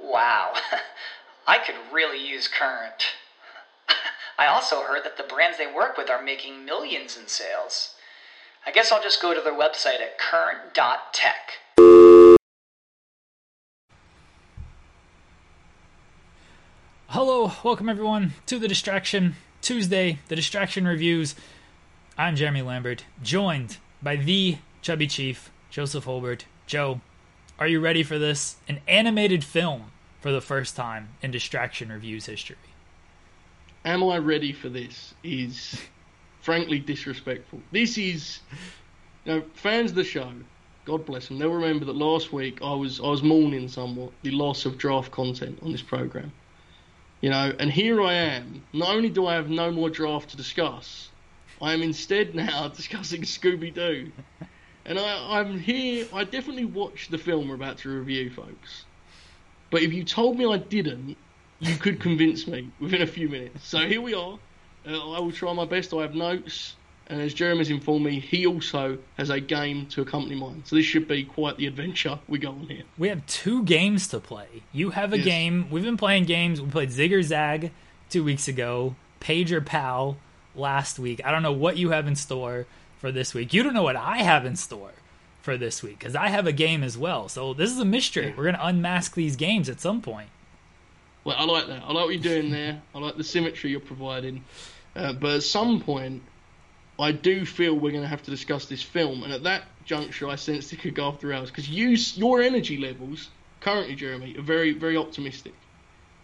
Wow, I could really use Current. I also heard that the brands they work with are making millions in sales. I guess I'll just go to their website at current.tech. Hello, welcome everyone to the Distraction Tuesday, the Distraction Reviews. I'm Jeremy Lambert, joined by the Chubby Chief, Joseph Holbert. Joe, are you ready for this? An animated film for the first time in Distraction Reviews history. Am I ready for this? Is frankly disrespectful. This is, you know, fans of the show. God bless them. They'll remember that last week I was I was mourning somewhat the loss of draft content on this program. You know, and here I am. Not only do I have no more draft to discuss, I am instead now discussing Scooby Doo. And I, I'm here. I definitely watched the film we're about to review, folks. But if you told me I didn't, you could convince me within a few minutes. So here we are. Uh, I will try my best. I have notes. And as Jeremy's informed me, he also has a game to accompany mine. So this should be quite the adventure we go on here. We have two games to play. You have a Yes. game. We've been playing games. We played Zig or Zag two weeks ago, Page or Pal last week. I don't know what you have in store for this week. You don't know what I have in store for this week because I have a game as well. So this is a mystery. We're going to unmask these games at some point. Well, I like that. I like what you're doing there. I like the symmetry you're providing. Uh, but at some point, I do feel we're going to have to discuss this film. And at that juncture, I sense it could go after hours because you, your energy levels currently, Jeremy, are very, very optimistic.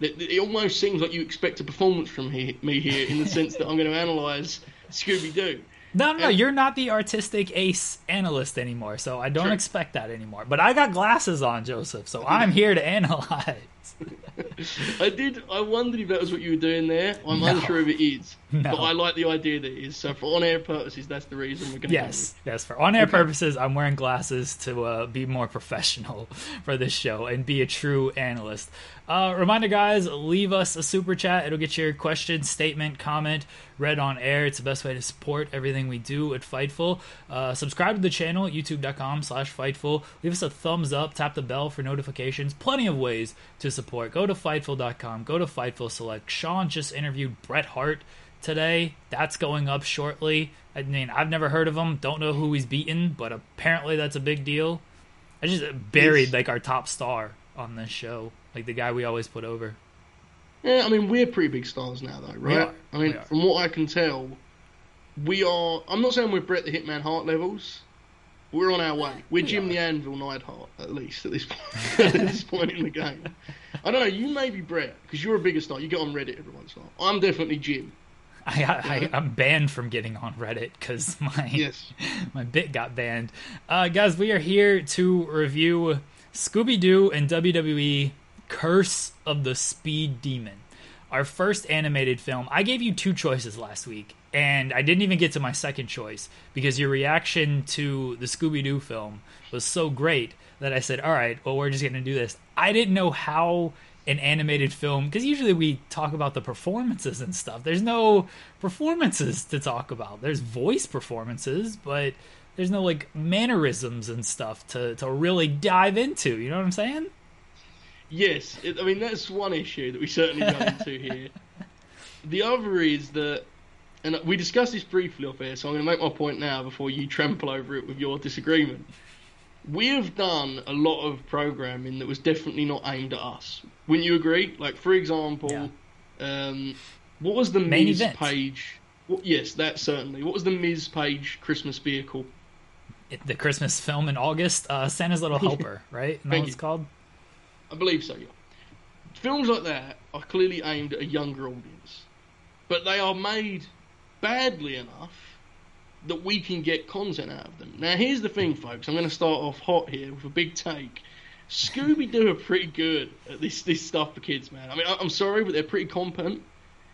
It, it almost seems like you expect a performance from he, me here in the sense that I'm going to analyse Scooby Doo. No, no, no, And- you're not the artistic ace analyst anymore, so I don't expect that anymore. But I got glasses on, Joseph, so I'm here to analyze. I did. I wondered if that was what you were doing there. I'm No. unsure if it is, No. but I like the idea that it is. So for on-air purposes, that's the reason we're going to. Yes, yes. For on-air purposes, I'm wearing glasses to uh, be more professional for this show and be a true analyst. Uh, reminder, guys, leave us a super chat. It'll get your question, statement, comment read on air. It's the best way to support everything we do at Fightful. Uh, subscribe to the channel, youtube.com slash Fightful. Leave us a thumbs up, tap the bell for notifications. Plenty of ways to support. Go to Fightful.com, go to Fightful Select. Sean just interviewed Bret Hart today. That's going up shortly. I mean, I've never heard of him. Don't know who he's beaten, but apparently that's a big deal. I just buried like our top star on this show, like the guy we always put over. Yeah, I mean we're pretty big stars now, though, right? I mean, from what I can tell, we are. I'm not saying we're Bret the Hitman Hart levels. We're on our way. We're Jim the Anvil Neidhart, at least at this point, at this point in the game. I don't know. You may be Bret because you're a bigger star. You get on Reddit every once in a while. I'm definitely Jim. I, I, I'm banned from getting on Reddit because my Yes. my bit got banned. Uh, guys, we are here to review Scooby Doo and WWE Curse of the Speed Demon, our first animated film. I gave you two choices last week, and I didn't even get to my second choice because your reaction to the Scooby Doo film was so great that I said, all right, well, we're just going to do this. I didn't know how an animated film because usually we talk about the performances and stuff. There's no performances to talk about. There's voice performances, but there's no like mannerisms and stuff to to really dive into. You know what I'm saying? Yes, it, I mean that's one issue that we certainly go into here. The other is that, and we discussed this briefly off air, so I'm going to make my point now before you trample over it with your disagreement. We have done a lot of programming that was definitely not aimed at us. Wouldn't you agree? Like, for example, um, what was the Main Miz event. page? What, yes, that certainly. What was the Miz page Christmas vehicle? It- the Christmas film in August, uh, Santa's Little Helper, right? Isn't that Thank what it's called? I believe so, yeah. Films like that are clearly aimed at a younger audience, but they are made badly enough that we can get content out of them. Now, here's the thing, folks. I'm going to start off hot here with a big take. Scooby Doo are pretty good at this this stuff for kids, man. I mean, I- I'm sorry, but they're pretty competent.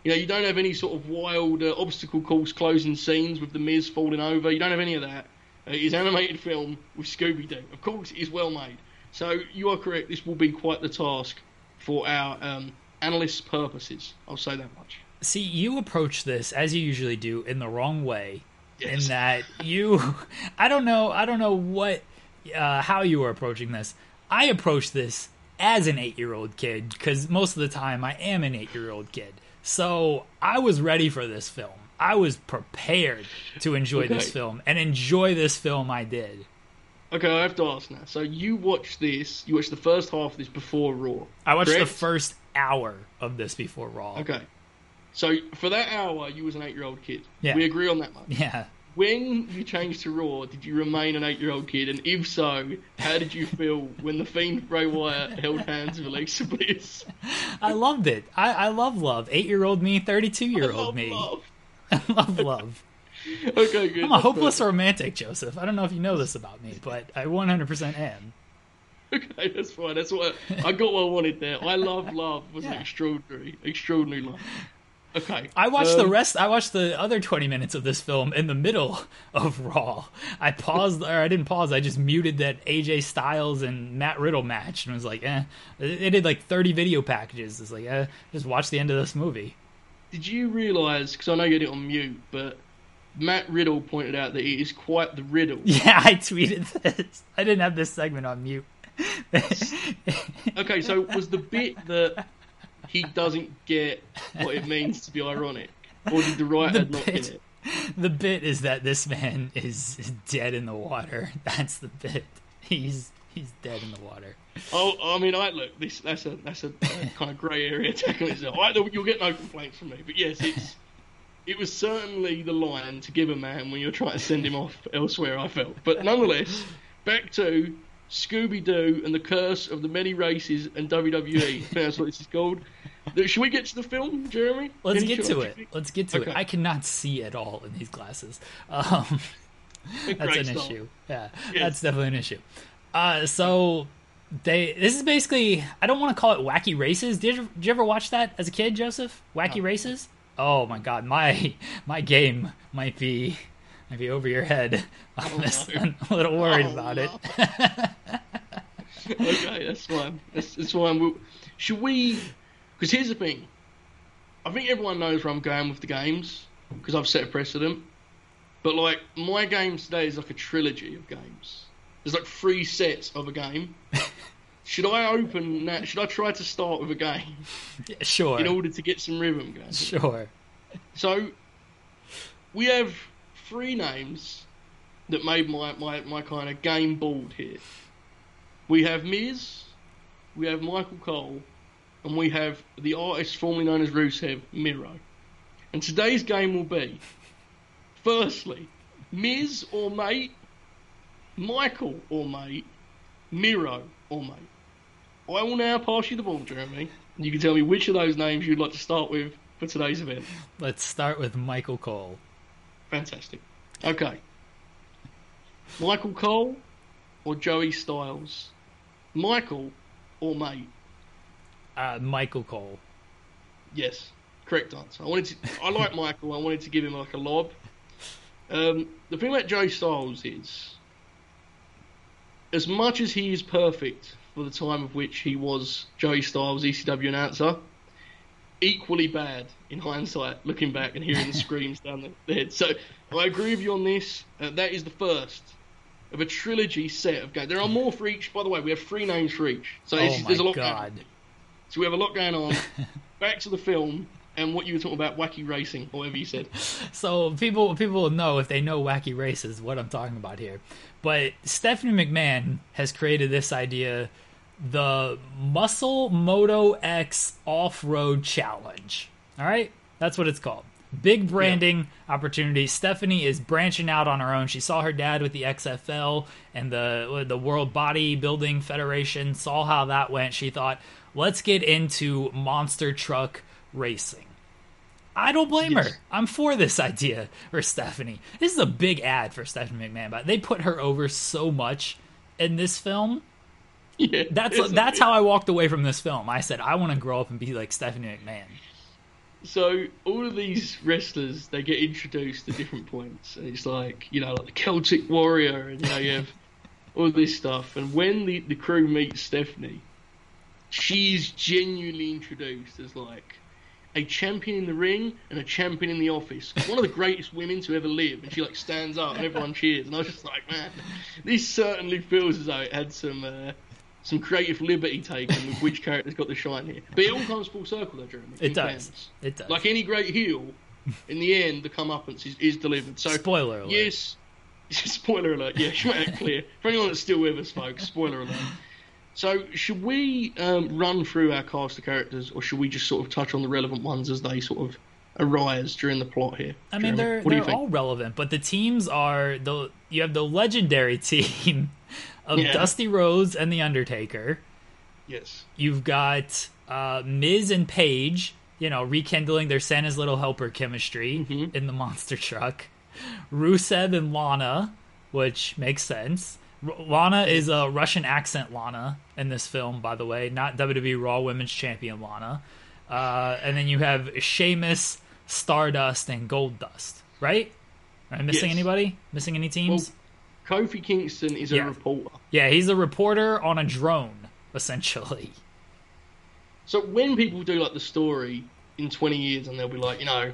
You know, you don't have any sort of wild uh, obstacle course closing scenes with the Miz falling over. You don't have any of that. Uh, it's animated film with Scooby Doo. Of course, it is well made. So you are correct. This will be quite the task for our um, analysts' purposes. I'll say that much. See, you approach this as you usually do in the wrong way. Yes. In that you, I don't know, I don't know what, uh, how you are approaching this. I approach this as an eight-year-old kid because most of the time I am an eight-year-old kid. So I was ready for this film. I was prepared to enjoy this film and enjoy this film. I did. Okay, I have to ask now. So you watched this? You watched the first half of this before Raw? I watched the first hour of this before Raw. Okay. So for that hour, you was an eight-year-old kid. Yeah. We agree on that much. Yeah. When you changed to Raw, did you remain an eight-year-old kid? And if so, how did you feel when the Fiend Bray Wyatt held hands with Alexa Bliss? I loved it. I, I love love. Eight-year-old me, thirty-two-year-old me. love. I love love. Okay, good. I'm a hopeless romantic, Joseph. I don't know if you know this about me, but I 100% am. Okay, that's fine. That's what I, got. What I wanted there. I love love was Yeah. extraordinary, extraordinary love. Okay, I watched the um, rest. I watched the other 20 minutes of this film in the middle of Raw. I paused, or I didn't pause. I just muted that AJ Styles and Matt Riddle match and was like, eh. They did like 30 video packages. It's like, eh, just watch the end of this movie. Did you realise? Because I know you had it on mute, but Matt Riddle pointed out that it is quite the riddle. Yeah, I tweeted this. I didn't have this segment on mute. Okay, so was the bit that he doesn't get what it means to be ironic, or did the writer The not bit. get it? the bit is that this man is, dead in the water. That's the bit. He's he's dead in the water. Oh, I mean, I look. This that's a that's a, uh kind of grey area. I, you'll get no complaints from me, but yes, it's it was certainly the line to give a man when you're trying to send him off elsewhere. I felt, but nonetheless, back to Scooby Doo and the Curse of the Many Races and WWE. That's what this is called. Should we get to the film, Jeremy? Let's Any get to it. Let's get to Okay. it. I cannot see at all in these glasses. Um, that's an issue. Yeah, Yes. that's definitely an issue. Uh, so they this is basically I don't want to call it wacky races. Did you, did you ever watch that as a kid, Joseph? Wacky No. races? Oh my god, my my game might be might be over your head on this. Oh, no. I'm a little worried Oh, about it. okay, that's fine. That's, that's fine. We'll, should we? Because here's the thing. I think everyone knows where I'm going with the games because I've set a precedent. But like my games today is like a trilogy of games. There's like three sets of a game. Should I open that? Should I try to start with a game sure, in order to get some rhythm going? sure. So we have three names that made my, my, my kind of game board here. We have Miz, we have Michael Cole, and we have the artist formerly known as Rusev, Miro. And today's game will be firstly, Miz or mate, Michael or mate, Miro or mate. I will now pass you the ball, Jeremy, and you can tell me which of those names you'd like to start with for today's event. Let's start with Michael Cole. Fantastic. Okay. Michael Cole or Joey Styles? Michael or mate? Uh, Michael Cole. Yes. Correct answer. I wanted to. I like Michael. I wanted to give him like a lob. Um, the thing about Joey Styles is, as much as he is perfect for the time of which he was Joey Styles, ECW announcer. Equally bad in hindsight, looking back and hearing the screams down the head. So I agree with you on this. Uh, that is the first of a trilogy set of games. There are more for each. By the way, we have three names for each. So oh there's, a lot god! Going on. So we have a lot going on. Back to the film and what you were talking about, wacky racing, or whatever you said. So people people will know if they know wacky races what I'm talking about here. But Stephanie McMahon has created this idea, the Muscle Moto X Off Road Challenge. All right, that's what it's called. Big branding opportunity. Stephanie is branching out on her own. She saw her dad with the XFL and the the World Bodybuilding Federation. Saw how that went. She thought, let's get into monster truck racing. I don't blame Yes. her. I'm for this idea for Stephanie. This is a big ad for Stephanie McMahon, but they put her over so much in this film. Yeah, That's that's how I walked away from this film. I said I want to grow up and be like Stephanie McMahon. So all of these wrestlers, they get introduced at different points, and it's like you know, like the Celtic Warrior, and you know, you have all this stuff. And when the the crew meets Stephanie, she's genuinely introduced as like a champion in the ring and a champion in the office. One of the greatest women to ever live, and she like stands up and everyone cheers. And I was just like, man, this certainly feels as though it had some. Uh, some creative liberty taken with which character's got the shine here, but it all comes full circle, though, Jeremy. in It does. It does. Like any great heel, in the end, the comeuppance is, is delivered. So, Spoiler alert. yes, spoiler alert. Yeah, should make that clear for anyone that's still with us, folks. Spoiler alert. So, should we um, run through our cast of characters, or should we just sort of touch on the relevant ones as they sort of arise during the plot here? I mean, Jeremy? they're what do you they're all relevant, but the teams are the you have the legendary team of Yeah. Dusty Rhodes and the Undertaker. Yes. You've got uh, Miz and Paige, you know, rekindling their Santa's little helper chemistry Mhm. in the monster truck. Rusev and Lana, which makes sense. R- Lana is a Russian accent Lana in this film, by the way, not WWE Raw Women's Champion Lana. Uh, and then you have Sheamus, Stardust, and Goldust, right? Am I missing Yes. anybody? Missing any teams? Kofi Kingston is a Yeah. reporter. Yeah, he's a reporter on a drone, essentially. So when people do like the story in 20 years, and they'll be like, you know,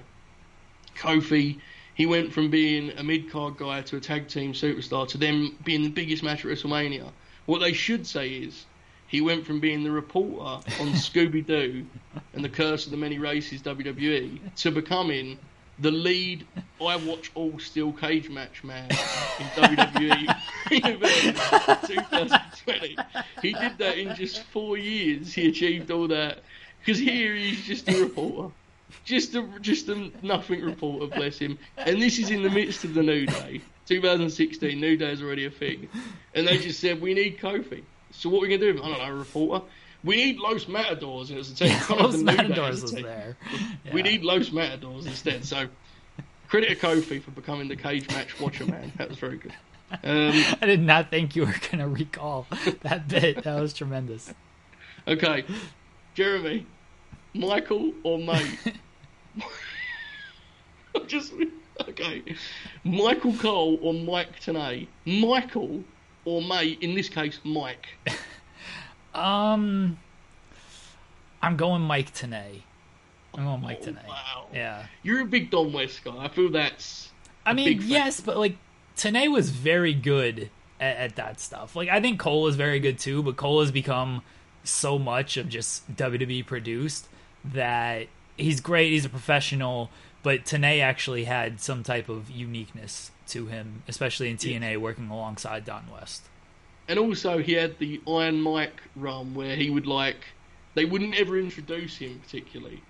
Kofi, he went from being a mid card guy to a tag team superstar to then being the biggest match at WrestleMania. What they should say is he went from being the reporter on Scooby Doo and the Curse of the Many Races WWE to becoming the lead I watch all steel cage match man in WWE event 2020. He did that in just four years. He achieved all that because here he's just a reporter, just a just a nothing reporter. Bless him. And this is in the midst of the New Day, 2016. New Day is already a thing, and they just said we need Kofi. So what are we gonna do? I don't know, a reporter. We need Los Matadors as a team. Can't Los the New Day as Matadors team. there. We need Los Matadors instead. So credit to Kofi for becoming the cage match watcher man. That was very good. Um, I did not think you were going to recall that bit. That was tremendous. okay, Jeremy, Michael or mate? Just okay. Michael Cole or Mike Tenay? Michael or mate? In this case, Mike. Um, I'm going Mike Tenay. I'm going Mike Oh, Tenay. wow. Yeah. You're a big Don West guy. I feel that's. I mean, yes, but like Tenay was very good at, at that stuff. Like I think Cole is very good too, but Cole has become so much of just WWE produced that he's great. He's a professional, but Tenay actually had some type of uniqueness to him, especially in TNA, working alongside Don West. And also, he had the Iron Mike run where he would like they wouldn't ever introduce him particularly.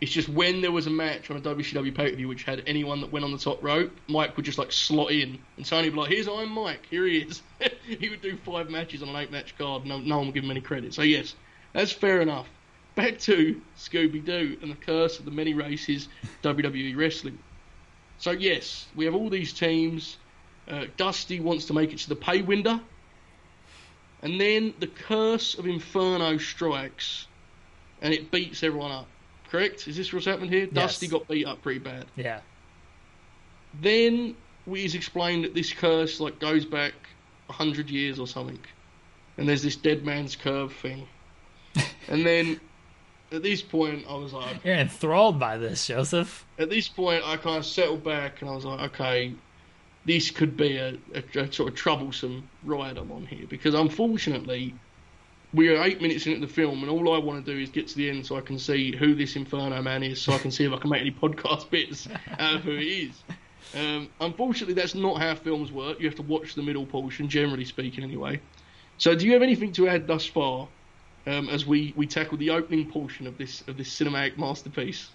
It's just when there was a match on a WCW pay per view which had anyone that went on the top rope, Mike would just like slot in, and Tony would be like, "Here's Iron Mike, here he is." he would do five matches on an eight match card, no, no one would give him any credit. So yes, that's fair enough. Back to Scooby Doo and the curse of the many races WWE wrestling. So yes, we have all these teams. Uh, Dusty wants to make it to the pay window. And then the curse of Inferno strikes, and it beats everyone up. Correct? Is this what's happened here? Dusty got beat up pretty bad. Yeah. Then we is explained that this curse like goes back hundred years or something, and there's this dead man's curve thing, and then at this point I was like, You're enthralled by this, Joseph. at this point I kind of settled back and I was like, okay, this could be a, a, a sort of troublesome ride I'm on here because unfortunately we are eight minutes into the film and all I want to do is get to the end so I can see who this Inferno Man is so I can see if I can make any podcast bits out of who he is. Um, unfortunately, that's not how films work. You have to watch the middle portion, generally speaking, anyway. So, do you have anything to add thus far um, as we, we tackle the opening portion of this of this cinematic masterpiece?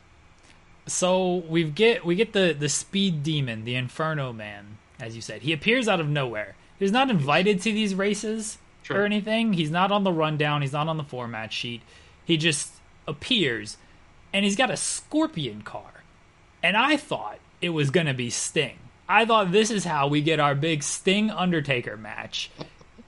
So we get we get the the speed demon, the Inferno Man, as you said. He appears out of nowhere. He's not invited to these races Sure. or anything. He's not on the rundown. He's not on the format sheet. He just appears, and he's got a scorpion car. And I thought it was gonna be Sting. I thought this is how we get our big Sting Undertaker match.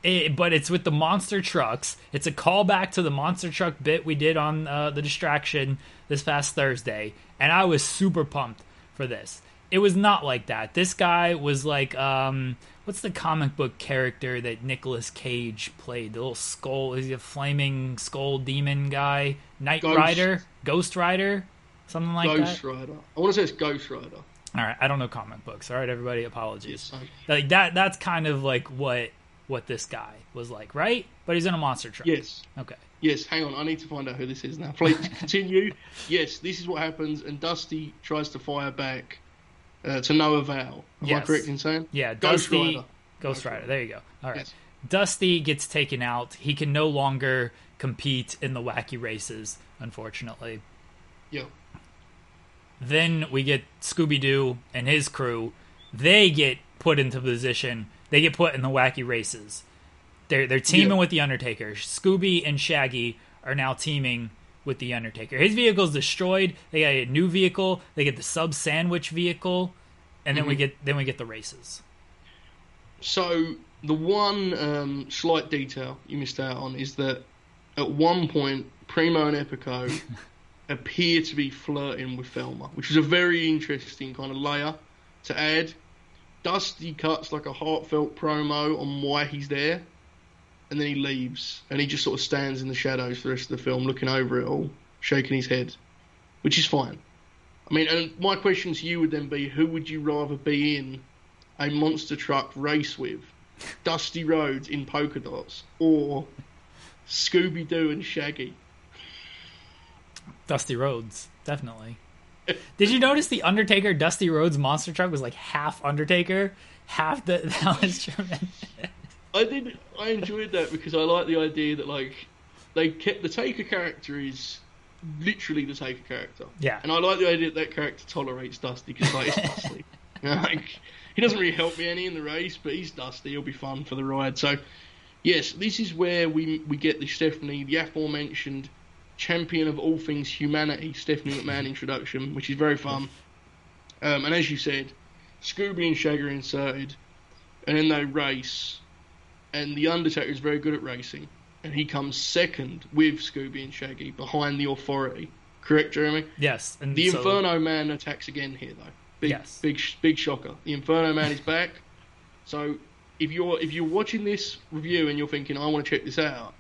It, but it's with the monster trucks. It's a callback to the monster truck bit we did on uh, the distraction this past Thursday, and I was super pumped for this. It was not like that. This guy was like, um, what's the comic book character that Nicolas Cage played? The little skull, is he a flaming skull demon guy? Knight Ghost. Rider, Ghost Rider, something like Ghost that. Ghost Rider. I want to say it's Ghost Rider. All right, I don't know comic books. All right, everybody, apologies. Yes. Like that. That's kind of like what what this guy was like, right? But he's in a monster truck. Yes. Okay. Yes, hang on. I need to find out who this is now. Please continue. yes, this is what happens, and Dusty tries to fire back uh, to no avail. Am I correct in saying? Yeah, Ghost Dusty, Rider. Ghost Rider. There you go. All right. Yes. Dusty gets taken out. He can no longer compete in the wacky races, unfortunately. Yeah. Then we get Scooby Doo and his crew. They get put into position. They get put in the wacky races. They're they're teaming Yeah. with the Undertaker. Scooby and Shaggy are now teaming with the Undertaker. His vehicle's destroyed. They got a new vehicle. They get the sub sandwich vehicle, and then we Mm-hmm. get then we get the races. So the one um, slight detail you missed out on is that at one point Primo and Epico appear to be flirting with Velma, which is a very interesting kind of layer to add. Dusty cuts like a heartfelt promo on why he's there, and then he leaves, and he just sort of stands in the shadows for the rest of the film, looking over it all, shaking his head, which is fine. I mean, and my question to you would then be, who would you rather be in a monster truck race with? Dusty Rhodes in polka dots, or Scooby Doo and Shaggy? Dusty Rhodes, definitely. Did you notice the Undertaker Dusty Rhodes monster truck was like half Undertaker, half the that was tremendous. I did. I enjoyed that because I like the idea that like they kept the Taker character is literally the Taker character. Yeah. And I like the idea that that character tolerates Dusty because like it's Dusty. You know, like he doesn't really help me any in the race, but he's Dusty. He'll be fun for the ride. So yes, this is where we we get the Stephanie, the aforementioned champion of all things humanity, Stephanie McMahon introduction, which is very fun. Um, and as you said, Scooby and Shaggy are inserted, and then they race. And the Undertaker is very good at racing, and he comes second with Scooby and Shaggy behind the Authority. Correct, Jeremy? Yes, and The so- Inferno Man attacks again here, though. Big, Yes. big, big shocker. The Inferno Man is back. So if you're if you're watching this review and you're thinking, I want to check this out,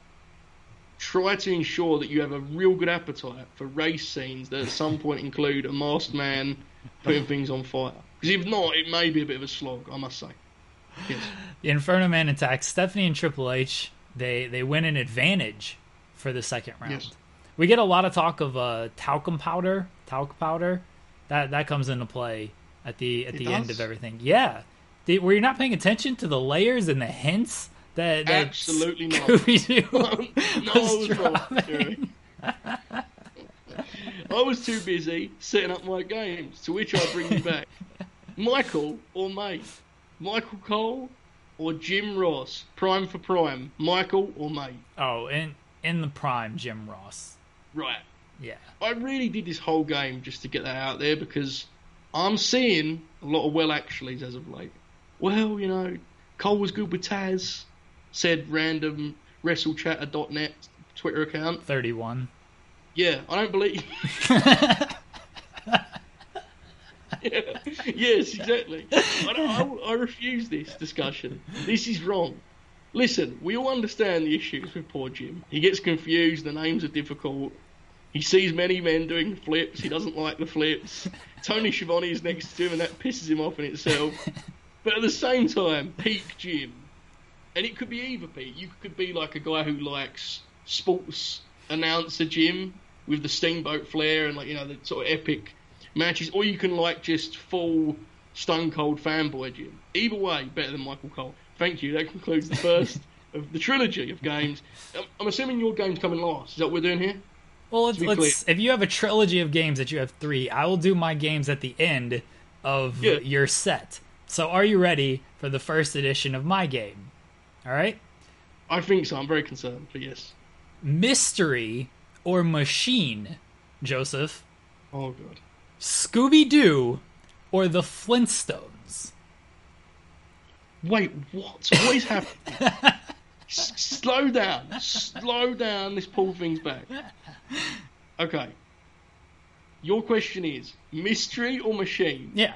try to ensure that you have a real good appetite for race scenes that at some point include a masked man putting things on fire. Because if not, it may be a bit of a slog, I must say. Yes. The Inferno Man attacks Stephanie and Triple H. They they win an advantage for the second round. Yes. We get a lot of talk of uh, talcum powder, talc powder. That that comes into play at the at It the end of everything. Yeah. Did, were you not paying attention to the layers and the hints that, that Absolutely not. Scooby-Doo no, I was. I was too busy setting up my games, to which I bring you back. Michael or mate? Michael Cole or Jim Ross? Prime for prime. Michael or mate? Oh, in in the prime, Jim Ross. Right. Yeah. I really did this whole game just to get that out there because I'm seeing a lot of well actuallys as of late. Well, you know, Cole was good with Taz, said random WrestleChatter.net Twitter account. Thirty-one. Yeah, I don't believe. yeah. Yes, exactly. I, don't, I, I refuse this discussion. This is wrong. Listen, we all understand the issues with poor Jim. He gets confused, the names are difficult. He sees many men doing flips, he doesn't like the flips. Tony Schiavone is next to him, and that pisses him off in itself. But at the same time, peak Jim. And it could be either Pete. You could be like a guy who likes sports announcer Jim with the steamboat flair and like you know the sort of epic matches, or you can like just full stone cold fanboy Jim. Either way, better than Michael Cole. Thank you. That concludes the first of the trilogy of games. I'm, assuming your game's coming last. Is that what we're doing here? Well, let's, let's if you have a trilogy of games that you have three, I will do my games at the end of Yeah. your set. So, are you ready for the first edition of my game? All right, I think so. I'm very concerned, but yes. mystery or machine, Joseph, Oh god. Scooby Doo, or the Flintstones. Wait, what? What is happening? S- slow down. Slow down. This pull things back. Okay. Your question is mystery or machine? Yeah,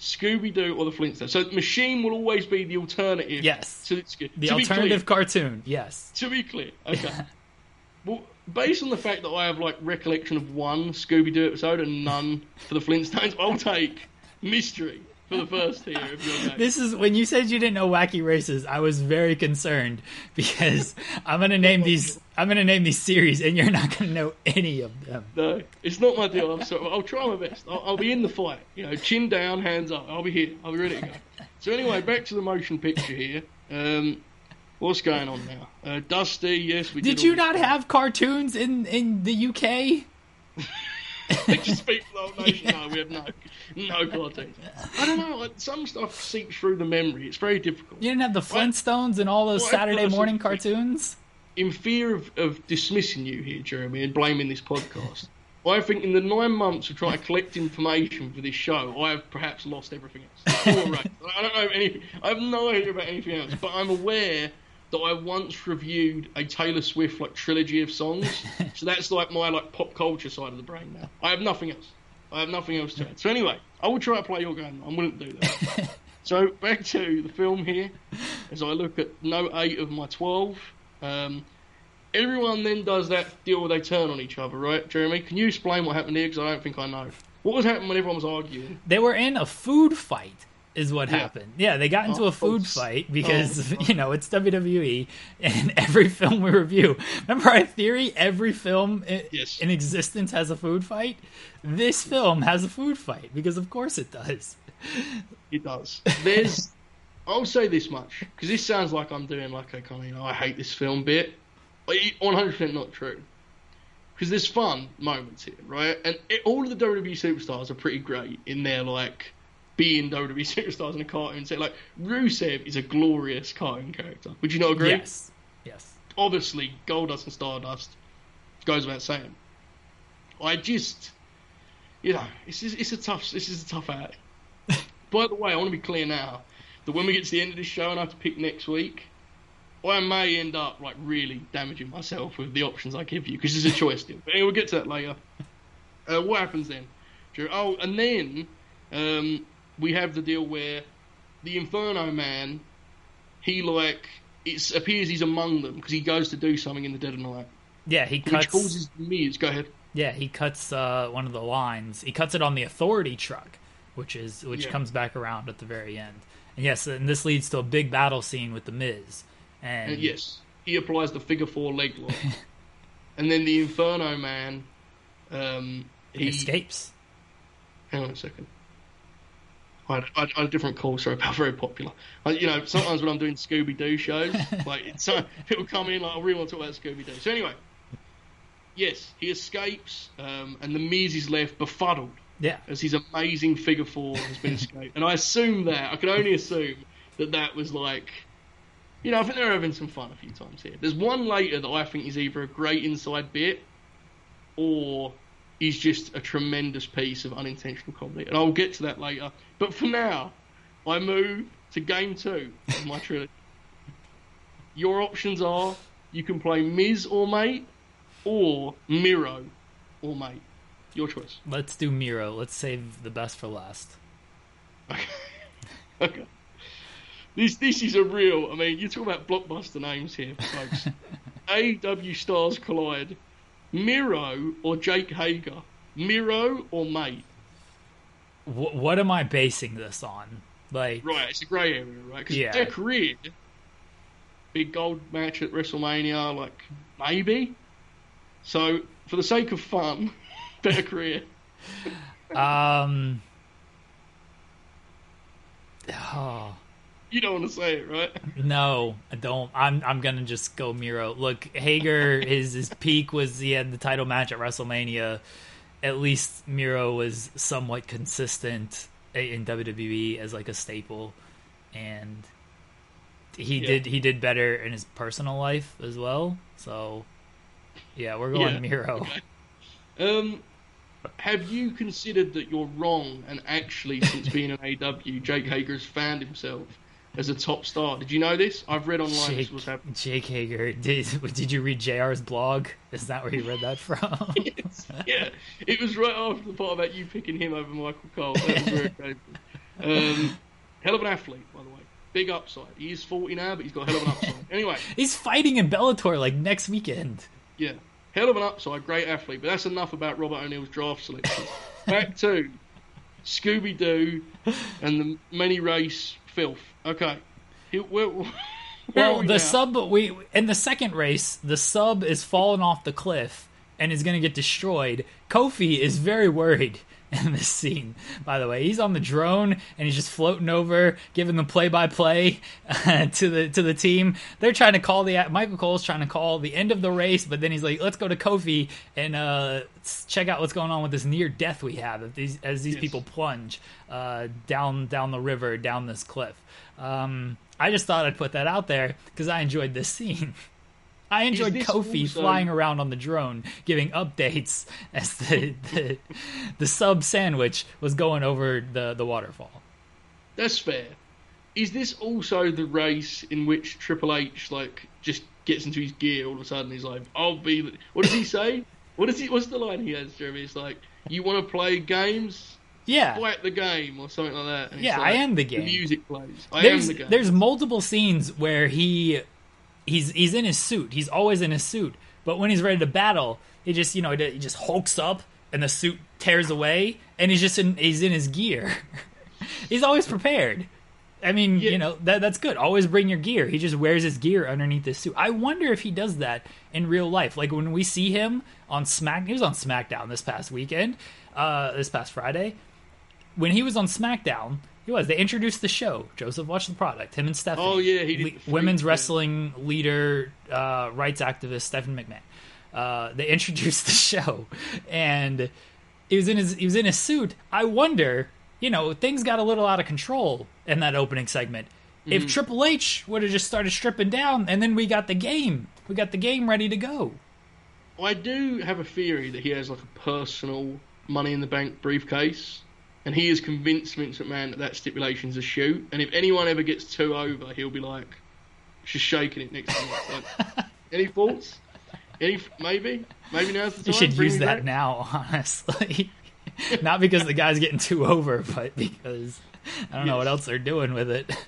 Scooby Doo or the Flintstones? So machine will always be the alternative. Yes. To, to the be alternative Clear, cartoon. Yes. to be clear, okay. well, based on the fact that I have like recollection of one Scooby Doo episode and none for the Flintstones, I'll take mystery for the first tier of your game. This is when you said you didn't know wacky races. I was very concerned because I'm gonna name these. I'm gonna name these series, and you're not gonna know any of them. No, it's not my deal. I'm sorry. I'll try my best. I'll, I'll be in the fight. You know, chin down, hands up. I'll be here. I'll be ready to go. So anyway, back to the motion picture here. Um, what's going on now? Uh, Dusty, yes, we did. Did you not have cartoons in in the UK? They just speak for the whole nation. No, we have no, no cartoons. I don't know. Like, some stuff seeps through the memory. It's very difficult. You didn't have the Flintstones and all those Well, Saturday morning cartoons. In fear of, of dismissing you here, Jeremy, and blaming this podcast, I think in the nine months of trying to collect information for this show, I have perhaps lost everything else. Right. I don't know anything. I have no idea about anything else, but I'm aware that I once reviewed a Taylor Swift like trilogy of songs. so that's like my like pop culture side of the brain now. I have nothing else. I have nothing else to add. So anyway, I will try to play your game. I'm willing to do that. so back to the film here, as I look at note eight of my twelve. Um, everyone then does that deal where they turn on each other, right, Jeremy? Can you explain what happened here? Because I don't think I know. What was happening when everyone was arguing? They were in a food fight, is what Yeah. happened. Yeah, they got into Oh, a food oh, fight because oh, you know it's WWE, and every film we review. Remember our theory? Every film i- Yes. in existence has a food fight. This film has a food fight because, of course, it does. It does. There's. I'll say this much because this sounds like I'm doing like a kind of you know I hate this film bit. One hundred percent not true. Because there's fun moments here, right? And it, all of the WWE superstars are pretty great in their like being WWE superstars in a cartoon set. Like Rusev is a glorious cartoon character. Would you not agree? Yes, yes. obviously Goldust and Stardust goes without saying. I just, you know, it's it's a tough this is a tough out. By the way, I want to be clear now that when we get to the end of this show and I have to pick next week, I may end up like really damaging myself with the options I give you because it's a choice deal. But anyway, we'll get to that later. Uh, what happens then? Oh, and then um, we have the deal where the Inferno Man, he like it appears he's among them because he goes to do something in the dead of night, Yeah, he cuts. which causes Miz. Go ahead. Yeah, he cuts uh, one of the lines. He cuts it on the authority truck, which is which Yeah. comes back around at the very end. And yes, and this leads to a big battle scene with the Miz. And And yes, he applies the figure four leg lock, and then the Inferno Man, um, he escapes. Hang on a second. I had, I had a different call, sorry, about very popular. I, you know, sometimes when I'm doing Scooby Doo shows, like it's, uh, people come in, like I really want to talk about Scooby Doo. So anyway, yes, he escapes, um, and the Miz is left befuddled Yeah, as his amazing figure four has been escaped. And I assume that I can only assume that that was like, you know, I think they're having some fun a few times here. There's one later that I think is either a great inside bit or is just a tremendous piece of unintentional comedy, and I'll get to that later. But for now, I move to game two of my trilogy. Your options are you can play Miz or Mate, or Miro or Mate. Your choice. let's do Miro. Let's save the best for last. Okay. this this is a real. I mean, you're talking about blockbuster names here, folks. AEW stars collide. Miro or Jake Hager? Miro or Mate? Wh- what am I basing this on? Like, Right, it's a grey area, right? Because Yeah. their career, big gold match at WrestleMania, like maybe. So, for the sake of fun, better career. um, oh, You don't want to say it, right? no, I don't. I'm I'm gonna just go Miro. Look, Hager, his his peak was he had the title match at WrestleMania. At least Miro was somewhat consistent in WWE as like a staple, and he Yeah. did he did better in his personal life as well. So, yeah, we're going Yeah. Miro. Um, have you considered that you're wrong and actually, since being an AEW, Jake Hager has found himself as a top star? Did you know this? I've read online this Jake, was happening. Jake Hager. Did did you read JR's blog? Is that where you read that from? yeah, it was right after the part about you picking him over Michael Cole. That was came from. Um, hell of an athlete, by the way. Big upside. He is 40 now, but he's got a hell of an upside. Anyway, He's fighting in Bellator like next weekend. yeah. Hell of an upside, great athlete. But that's enough about Robert O'Neill's draft selection. Back to Scooby Doo and the many race filth. Okay. Here- Where, where are Well, we the now? sub we in the second race, the sub is falling off the cliff and is going to get destroyed. Kofi is very worried in this scene. By the way, he's on the drone and he's just floating over, giving the play-by-play uh, to the to the team. They're trying to call the Michael Cole's trying to call the end of the race, but then he's like, "Let's go to Kofi and uh, check out what's going on with this near death we have as these as these Yes. people plunge uh, down down the river, down this cliff." Um, I just thought I'd put that out there because I enjoyed this scene. I enjoyed Kofi also- flying around on the drone, giving updates as the the, the sub sandwich was going over the, the waterfall. That's fair. Is this also the race in which Triple H like just gets into his gear all of a sudden? He's like, "I'll be." The... What does he say? What is he? What's the line he has, Jeremy? It's like, "You want to play games? Yeah, Fight the game," or something like that. And Yeah, like, I am the game. music plays. I there's am the game. there's multiple scenes where he he's he's in his suit. He's always in his suit, but when he's ready to battle, he just you know he just hulks up and the suit tears away, and he's just in he's in his gear. he's always prepared. I mean, Yeah. you know that that's good. Always bring your gear. He just wears his gear underneath his suit. I wonder if he does that in real life. Like when we see him on Smack, he was on SmackDown this past weekend, uh, this past Friday. When he was on SmackDown, he was. They introduced the show. Joseph watched the product. Him and Stephanie. Oh, yeah, he did Le- women's yeah. wrestling leader, uh, rights activist Stephanie McMahon. Uh, they introduced the show, and he was in his he was in his suit. I wonder, you know, things got a little out of control in that opening segment. If Mm-hmm. Triple H would have just started stripping down, and then we got the game, we got the game ready to go. I do have a theory that he has like a personal Money in the Bank briefcase, and he has convinced Vince McMahon that that stipulation's a shoot. And if anyone ever gets two over, he'll be like, just shaking it next to me. Like, any thoughts? Any maybe? Maybe now's the time. You should Bring use that back? now, honestly. Not because the guy's getting two over, but because I don't know what else they're doing with it.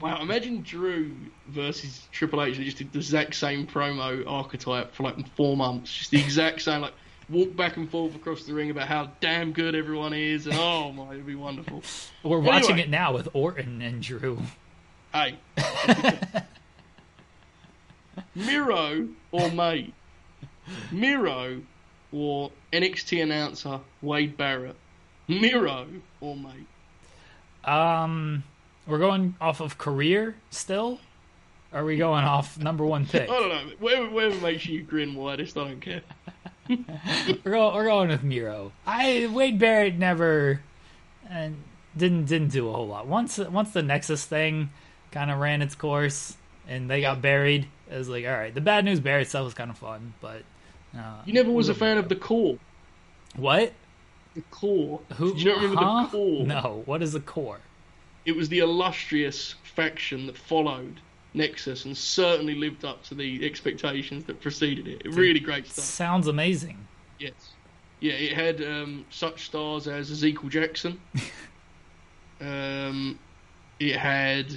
Wow, imagine Drew versus Triple H. They just did the exact same promo archetype for like four months. Just the exact same, like walk back and forth across the ring about how damn good everyone is, and oh my, it'd be wonderful. We're watching it now with Orton and Drew. Hey, Miro or May? Miro or NXT announcer Wade Barrett? Miro or May? Um, we're going off of career still. Or are we going off number one pick? I don't know. Whatever, whatever makes you grin widest, I don't care. We're going, we're going with Miro. I Wade Barrett never and didn't didn't do a whole lot. Once once the Nexus thing kind of ran its course and they got buried, it was like all right. The bad news Barrett stuff was kind of fun, but uh, You never was a fan of the Corre. what? The Corre. Who? Did you not remember huh? the Corre? No. What is the Corre? It was the illustrious faction that followed Nexus and certainly lived up to the expectations that preceded it. Really great stuff. Sounds amazing. Yes. Yeah, it had um, such stars as Ezekiel Jackson. um, it had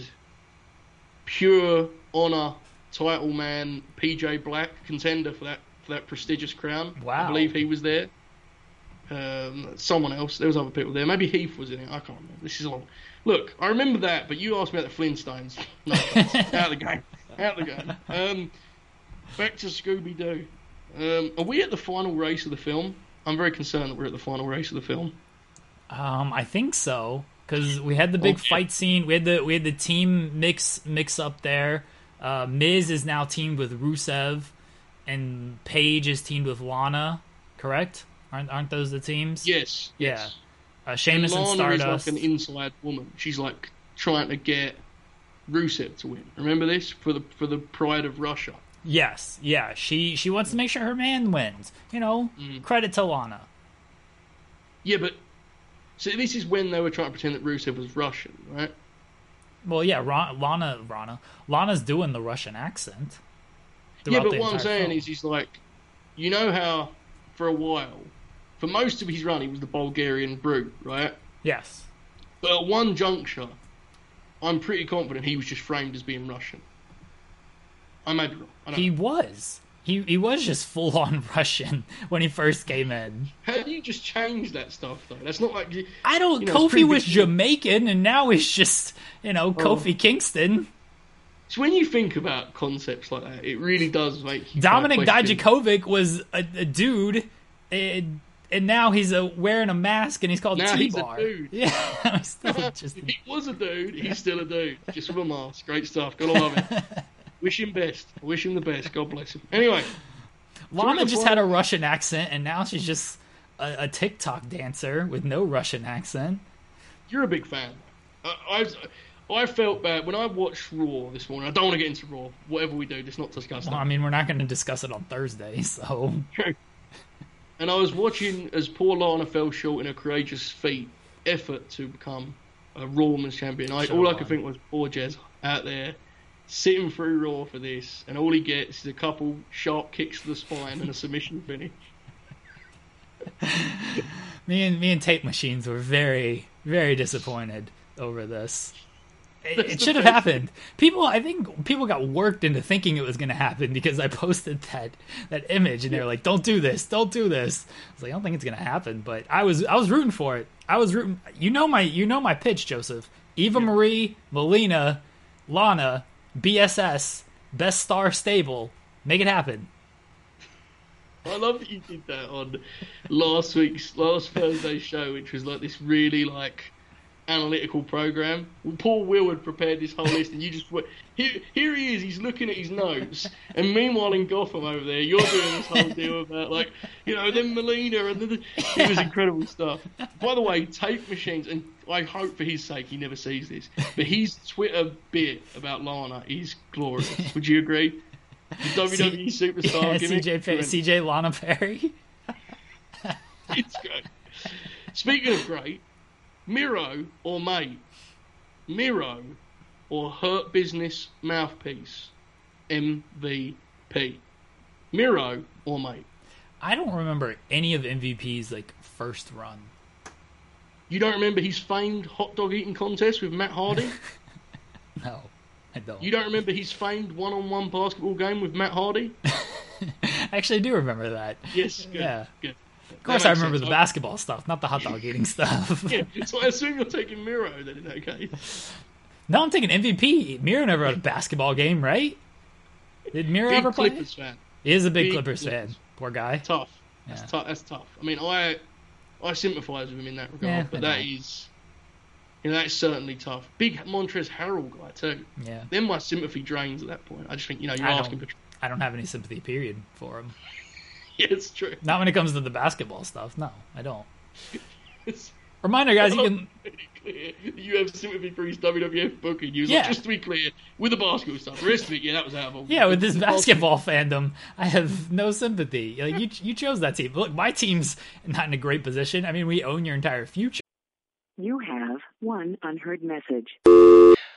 pure honor title man, PJ Black, contender for that for that prestigious crown. Wow. I believe he was there. Um, someone else. There was other people there. Maybe Heath was in it. I can't remember. This is long. Look, I remember that, but you asked me about the Flintstones. No, out of the game. Out of the game. Um, back to Scooby Doo. Um, are we at the final race of the film? I'm very concerned that we're at the final race of the film. Um, I think so because we had the big Okay. fight scene. We had the we had the team mix mix up there. Uh, Miz is now teamed with Rusev, and Paige is teamed with Lana. Correct? Aren't aren't those the teams? Yes. Yeah. yes. Uh, Sheamus and Lana Stardust. is like an inside woman. She's like trying to get Rusev to win. Remember this for the for the pride of Russia. yes, yeah. She she wants to make sure her man wins. You know, Mm. credit to Lana. Yeah, but so this is when they were trying to pretend that Rusev was Russian, right? Well, yeah, Ron, Lana, Lana, Lana's doing the Russian accent. yeah, but what I'm saying film. is, he's like, you know how for a while, for most of his run, he was the Bulgarian brute, right? yes, But at one juncture, I'm pretty confident he was just framed as being Russian. I may be wrong. I he was. He he was just full on Russian when he first came in. How do you just change that stuff though? That's not like you. I don't. You know, Kofi was big- Jamaican, and now he's just you know Oh. Kofi Kingston. So when you think about concepts like that, it really does make you Dominik kinda Dijakovic was a, a dude, and, and now he's a, wearing a mask, and he's called Now he's a T-Bar. dude. Yeah, just. he was a dude. He's still a dude, just with a mask. Great stuff. Gotta love it. Wish him best. Wish him the best. God bless him. Anyway, Lana just had a Russian accent, and now she's just a, a TikTok dancer with no Russian accent. you're a big fan. I, I, I felt bad when I watched Raw this morning. I don't want to get into Raw. Whatever we do, let's not discuss Well, I mean, we're not going to discuss it on Thursday, so And I was watching as poor Lana fell short in a courageous feat effort to become a Raw Women's Champion. I, Should've all I could think was poor Jez out there sitting through Raw for this, and all he gets is a couple sharp kicks to the spine and a submission finish. me and me and tape machines were very very disappointed over this. It, it should have happened. People, I think people got worked into thinking it was going to happen because I posted that that image, and they were like, "Don't do this, don't do this." I was like, "I don't think it's going to happen," but I was I was rooting for it. I was rooting. You know my you know my pitch, Joseph. Eva Marie, Melina, Lana, BSS, Best Star Stable. Make it happen. I love that you did that on last week's last Thursday show, which was like this really like analytical program. Paul Will had prepared this whole list, and you just went here. Here he is. He's looking at his notes, and meanwhile in Gotham over there, you're doing this whole deal about like you know then Melina, and then it was incredible stuff. By the way, tape machines, and I hope for his sake he never sees this, but his Twitter bit about Lana is glorious. Would you agree? The WWE superstar Yeah, CJ, CJ Lana Perry. it's great. Speaking of great, Miro or mate? Miro or Hurt Business Mouthpiece? MVP. Miro or mate? I don't remember any of MVP's like first run. You don't remember his famed hot dog eating contest with Matt Hardy? No, I don't. You don't remember his famed one on one basketball game with Matt Hardy? Actually, I do remember that. Yes, good. Yeah. good. Of course, I remember the basketball stuff, not the hot dog eating stuff. Yeah, so I assume you're taking Miro then in that case. No, I'm taking MVP. Miro never had a basketball game, right? Did Miro Big ever play? Clippers fan. He is a big, Big Clippers Clippers. fan. Poor guy. tough. That's tough. That's tough. I mean, I I sympathise with him in that regard, Yeah, but that is, you know, that's certainly tough. Big Montrezl Harrell guy too. Yeah, Then my sympathy drains at that point. I just think you know you're I asking for. I don't have any sympathy. Period for him. Yeah, it's true. Not when it comes to the basketball stuff. No, I don't. It's Reminder, guys, you can pretty clear that you have sympathy for his WWF booking. You was Yeah. like, just to be clear, with the basketball stuff. The rest of it, yeah, that was out of all. Yeah, with this basketball fandom, I have no sympathy. Like you, you chose that team. Look, my team's not in a great position. I mean, we own your entire future. You have one unheard message.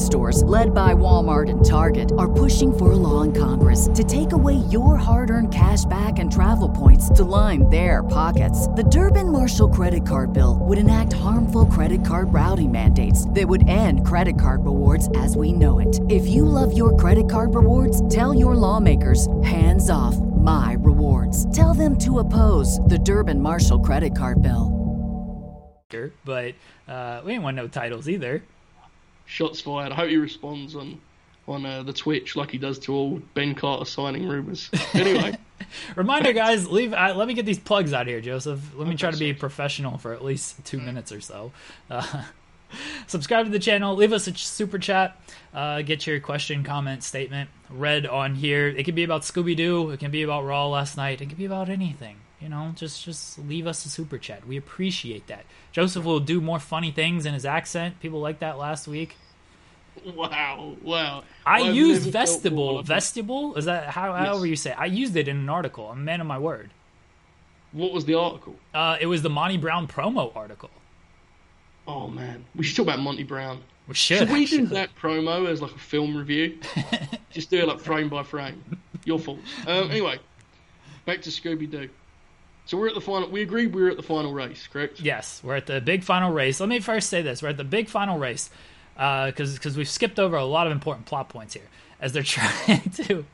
Stores, led by Walmart and Target, are pushing for a law in Congress to take away your hard earned cash back and travel points to line their pockets. The Durbin Marshall credit card bill would enact harmful credit card routing mandates that would end credit card rewards as we know it. If you love your credit card rewards, tell your lawmakers hands off my rewards. Tell them to oppose the Durbin Marshall credit card bill. But uh, we didn't want no titles either. Shots fired. I hope he responds on on uh, the Twitch like he does to all Ben Carter signing rumors. Anyway, Reminder, guys, leave. Uh, let me get these plugs out here, Joseph. Let me try to be professional for at least two minutes or so. Uh, subscribe to the channel. Leave us a super chat. Uh, get your question, comment, statement read on here. It can be about Scooby Doo. It can be about Raw last night. It can be about anything. You know, just just leave us a super chat. We appreciate that. Joseph will do more funny things in his accent. People like that last week. wow, wow. I never felt vestibule. Vestibule is that how however you say? It. I used it in an article. I'm a man of my word. What was the article? Uh, it was the Monty Brown promo article. Oh man, we should talk about Monty Brown. We should. Should we do that promo as like a film review? Just do it like frame by frame. Your fault. Um, anyway, back to Scooby Doo. So we're at the final. We agreed we were at the final race, correct? Yes, we're at the big final race. Let me first say this: we're at the big final race uh, because because we've skipped over a lot of important plot points here as they're trying to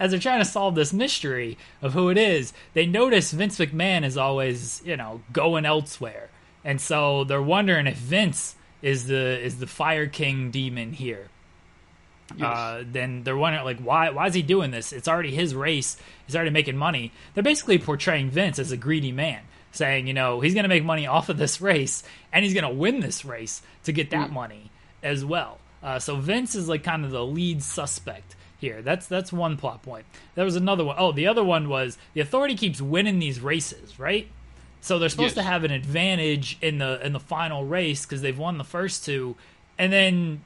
as they're trying to solve this mystery of who it is. They notice Vince McMahon is always you know going elsewhere, and so they're wondering if Vince is the is the Fire King demon here. Uh, then they're wondering like why why is he doing this? It's already his race. He's already making money. They're basically portraying Vince as a greedy man, saying you know he's going to make money off of this race and he's going to win this race to get that money as well. Uh, so Vince is like kind of the lead suspect here. That's that's one plot point. There was another one. Oh, the other one was the authority keeps winning these races, right? So they're supposed Yes. to have an advantage in the in the final race because they've won the first two, and then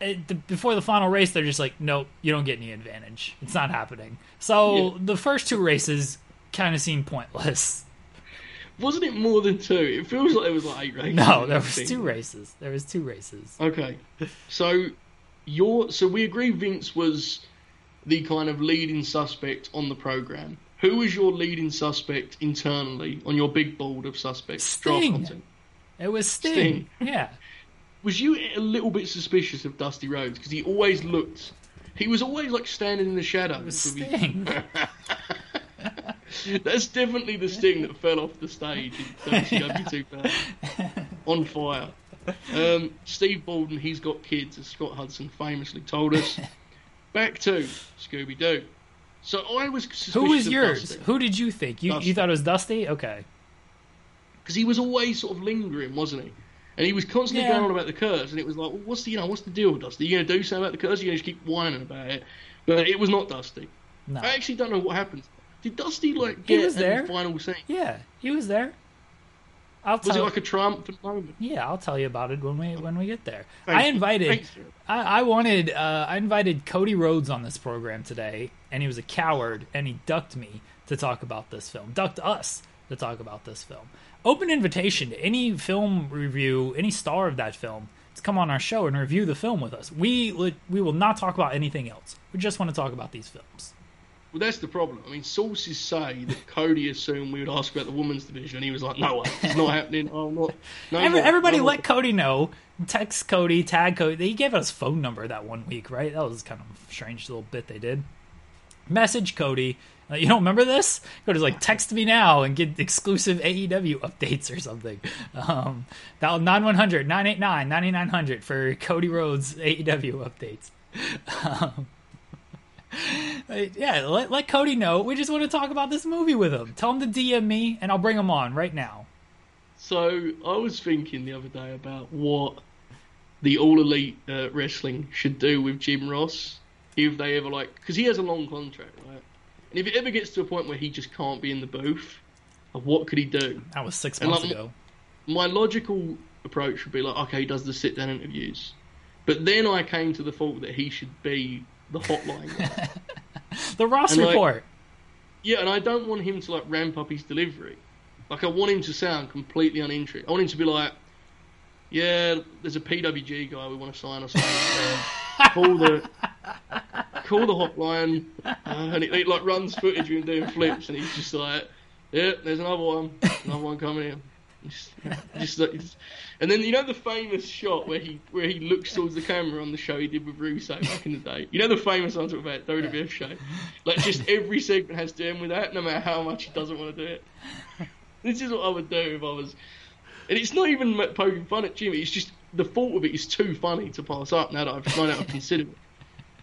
the, before the final race, they're just like, nope, you don't get any advantage. It's not happening. So Yeah. the first two races kind of seem pointless. Wasn't it more than two? It feels like it was like eight races. No, there was two races. There was two races. Okay, so your so we agree Vince was the kind of leading suspect on the program. Who was your leading suspect internally on your big board of suspects? Draft Sting. content. It was Sting. Sting. Yeah. Was you a little bit suspicious of Dusty Rhodes because he always looked? He was always like standing in the shadows. It was with his- Sting. That's definitely the sting that fell off the stage in WCW 2000. On fire. Um, Steve Baldwin, he's got kids, as Scott Hudson famously told us. Back to Scooby Doo. So I was suspicious Who was yours? Dusty, Who did you think? You Dusty. you thought it was Dusty? Okay. because he was always sort of lingering, wasn't he? And he was constantly Yeah. going on about the curse, and it was like, well, what's the you know what's the deal with Dusty? Are you going to do something about the curse? Are you going to just keep whining about it? But it was not Dusty. No. I actually don't know what happened. Did Dusty like He get was there. the final scene? Yeah, he was there. I'll Was it like a triumphant moment? yeah, I'll tell you about it when we when we get there. Thank I invited. Thanks, I, I wanted. Uh, I invited Cody Rhodes on this program today, and he was a coward, and he ducked me to talk about this film. Ducked us to talk about this film. Open invitation to any film review, any star of that film, to come on our show and review the film with us. We we will not talk about anything else. We just want to talk about these films. Well, that's the problem. I mean, sources say that Cody assumed we would ask about the women's division. He was like, "No it's not happening. I'm not." No Every, more, everybody no more." let Cody know. Text Cody, tag Cody. He gave us phone number that one week, right? That was kind of a strange little bit they did. Message Cody. Uh, you don't remember this? Cody's like, text me now and get exclusive AEW updates or something. Um, dial 9100 989 9900 for Cody Rhodes AEW updates. Um, yeah, let, let Cody know. We just want to talk about this movie with him. Tell him to DM me and I'll bring him on right now. So I was thinking the other day about what the All Elite uh, Wrestling should do with Jim Ross if they ever like because he has a long contract, right? And if it ever gets to a point where he just can't be in the booth, what could he do? That was six And months like- ago. My logical approach would be like, okay, he does the sit down interviews, but then I came to the thought that he should be the hotline. The Ross and, like, report. Yeah, and I don't want him to like ramp up his delivery. Like I want him to sound completely uninterested. I want him to be like, "Yeah, there's a PWG guy we want to sign or something. Uh, call the call the hotline." Uh, and it like runs footage of him doing flips, and he's just like, "Yeah, there's another one, another one coming in." Just, just, just- and then you know the famous shot where he where he looks towards the camera on the show he did with Russo back in the day. You know the famous one I'm about WWF show. Like just every segment has to end with that, no matter how much he doesn't want to do it. This is what I would do if I was. And it's not even poking fun at Jimmy. It's just the thought of it is too funny to pass up. Now that I've now that I've considered it.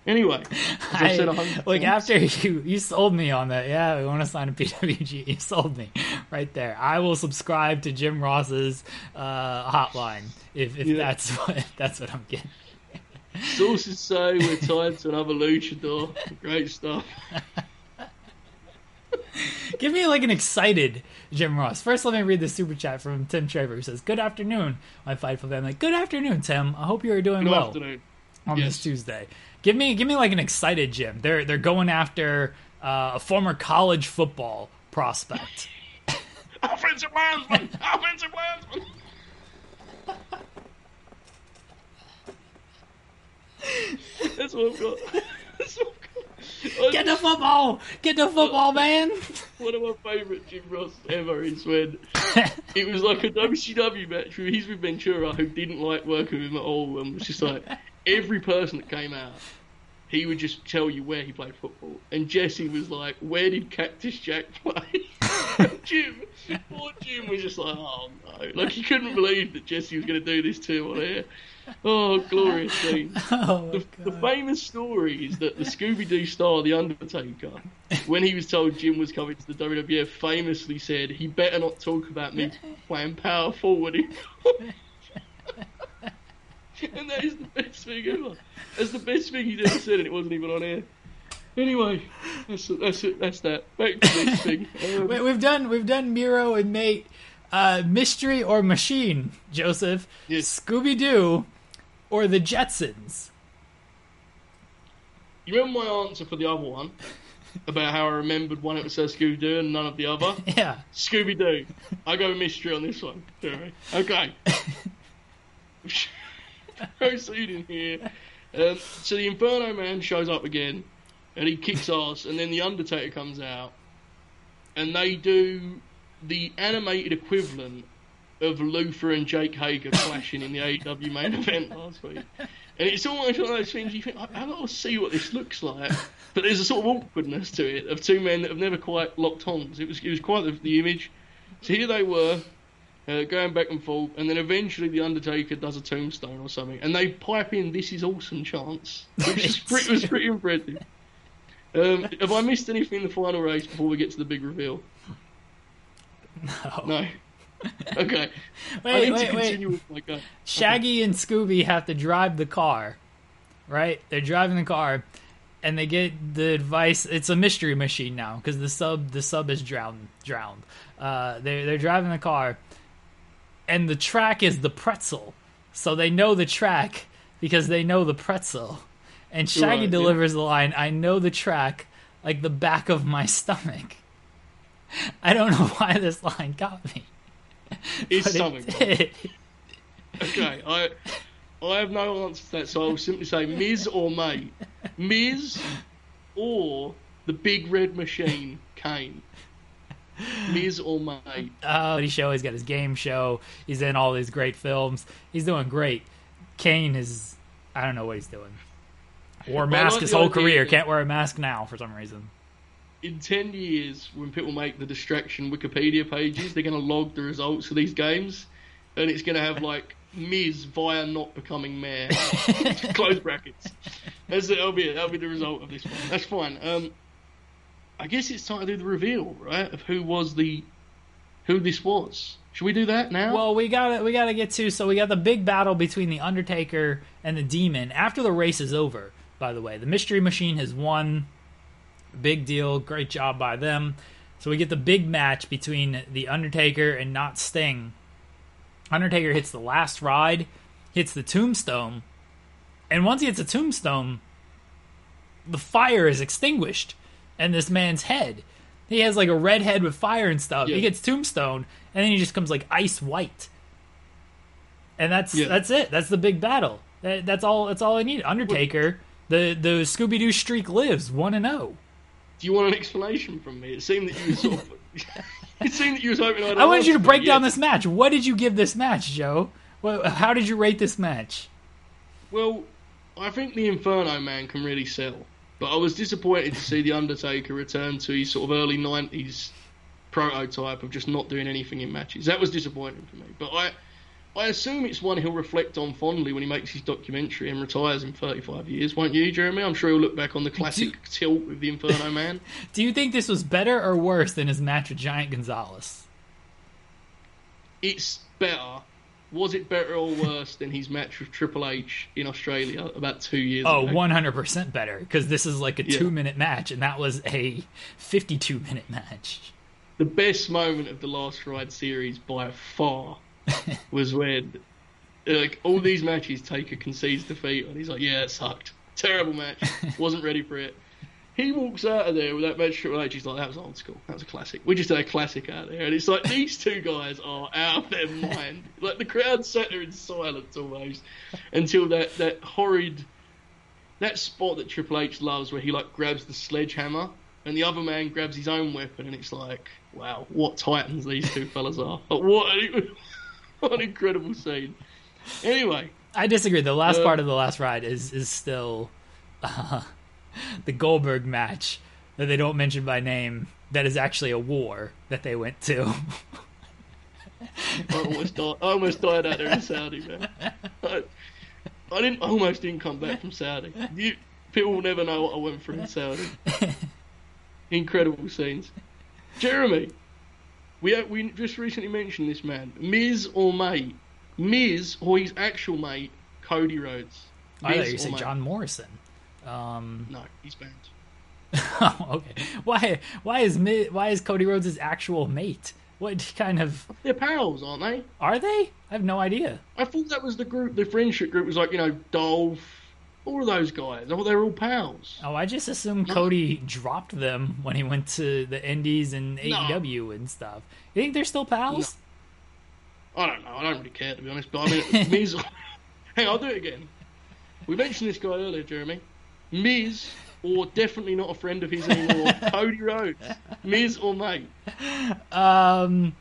Anyway, as I've said a I, hundred like after you you sold me on that, yeah, we want to sign a PWG. You sold me right there. I will subscribe to Jim Ross's uh, hotline if, if Yeah. that's what if that's what I'm getting. sources say we're tied to another luchador. Great stuff. Give me like an excited Jim Ross. First, let me read the super chat from Tim Traver who says, "Good afternoon, my Fightful family. Good afternoon, Tim. I hope you are doing Good well afternoon. on Yes. this Tuesday. Give me give me like an excited Jim. They're they're going after uh, a former college football prospect." Offensive linesman. Offensive linesman. That's what I've got. That's what I've got. I Get the football! Get the football, man! One of my favourite Jim Ross ever is when it was like a WCW match where he's with Ventura, who didn't like working with him at all, and was just like every person that came out, he would just tell you where he played football. And Jesse was like, "Where did Cactus Jack play?" Jim, poor Jim, was just like, "Oh no!" Like he couldn't believe that Jesse was going to do this to him on air. Oh, glorious. Oh, The, the famous story is that the Scooby Doo star, The Undertaker, when he was told Jim was coming to the WWF, famously said, he better not talk about me playing power forward. and that is the best thing ever. That's the best thing he's ever said, and it wasn't even on air. Anyway, that's that's it. That's that. Back to this thing. Um, we've done we've done Miro and Mate, uh, mystery or machine, Joseph, Yes. Scooby Doo, or the Jetsons. you remember my answer for the other one about how I remembered one it was says Scooby Doo and none of the other? Yeah, Scooby Doo. I go mystery on this one. Okay. Proceeding here. Um, so the Inferno Man shows up again, and he kicks ass, and then the Undertaker comes out, and they do the animated equivalent of Luther and Jake Hager clashing in the AEW main event last week. And it's almost one of those things you think, I, I gotta see what this looks like. But there's a sort of awkwardness to it of two men that have never quite locked horns. It was it was quite the, the image. So here they were, uh, going back and forth, and then eventually the Undertaker does a tombstone or something, and they pipe in "This is awesome" chants, which is pretty, was pretty impressive. Um, have I missed anything in the final race before we get to the big reveal? no. No. Okay. Wait, wait, wait. go. Shaggy and Scooby have to drive the car, right? They're driving the car, and they get the advice. It's a mystery machine now because the sub the sub is drowned. Drowned. Uh, they're they're driving the car, and the track is the pretzel, so they know the track because they know the pretzel. And Shaggy Right, yeah. delivers the line, "I know the track like the back of my stomach." I don't know why this line got me. It's something. Okay, I I have no answer to that, so I will simply say Miz or Mate. Miz or the big red machine, Kane. Miz or Mate. uh, he show. He's got his game show. He's in all these great films. He's doing great. Kane is, I don't know what he's doing. Wore a mask like his whole career. that- Can't wear a mask now for some reason. In 10 years, when people make the distraction Wikipedia pages, they're going to log the results of these games, and it's going to have, like, Miz via not becoming mayor. Close brackets. That's, that'll, be it. That'll be the result of this one. That's fine. Um, I guess it's time to do the reveal, right, of who was the who this was. Should we do that now? Well, we gotta we gotta get to so we got the big battle between the Undertaker and the Demon after the race is over. By the way, the Mystery Machine has won. Big deal. Great job by them. So we get the big match between The Undertaker and Not Sting. Undertaker hits the last ride, hits the tombstone, and once he hits a tombstone, the fire is extinguished and this man's head. He has like a red head with fire and stuff. Yeah. He gets tombstone and then he just comes like ice white. And that's yeah. that's it. That's the big battle. That's all that's all I need. Undertaker, what? the the Scooby Doo streak lives 1 and 0 do you want an explanation from me? It seemed that you were sort of. it seemed that you was hoping I'd I wanted you to break down yeah. this match. What did you give this match, Joe? Well, how did you rate this match? Well, I think the Inferno Man can really sell, but I was disappointed to see the Undertaker return to his sort of early '90s prototype of just not doing anything in matches. That was disappointing for me. But I, I assume it's one he'll reflect on fondly when he makes his documentary and retires in 35 years, won't you, Jeremy? I'm sure he'll look back on the classic tilt with the Inferno Man. Do you think this was better or worse than his match with Giant Gonzalez? It's better. Was it better or worse than his match with Triple H in Australia about two years Oh, ago? 100% better because this is like a Yeah. two minute match, and that was a 52 minute match. the best moment of the last ride series by far was when like all these matches Taker concedes defeat and he's like, Yeah, it sucked. Terrible match. Wasn't ready for it. He walks out of there with that match Triple H, he's like, That was old school. That was a classic. We just had a classic out there. And it's like these two guys are out of their mind. Like the crowd sat there in silence almost until that, that horrid that spot that Triple H loves where he like grabs the sledgehammer and the other man grabs his own weapon and it's like, wow, what titans these two fellas are. But what what an incredible scene. Anyway, I disagree. The last Uh, part of the last ride is is still uh, the Goldberg match that they don't mention by name. That is actually a war that they went to. I almost died. I almost died out there in Saudi, man. I, I didn't I almost didn't come back from Saudi. You, people will never know what I went through in Saudi. Incredible scenes. Jeremy, we we just recently mentioned this man, Miz or mate, Miz or his actual mate, Cody Rhodes. I thought you said mate? John Morrison. Um, No, he's banned. okay. Why? Why is Mi- why is Cody Rhodes his actual mate? What kind of They're pals, aren't they? are they? I have no idea. I thought that was the group. The friendship group was like you know Dolph, all of those guys. I thought they were all pals. Oh, I just assumed Cody dropped them when he went to the Indies and AEW and stuff. You think they're still pals? I don't know. I don't really care to be honest. But I mean, Miz. On, I'll do it again. We mentioned this guy earlier, Jeremy. Miz, or definitely not a friend of his anymore. Cody Rhodes. Miz or mate. Um,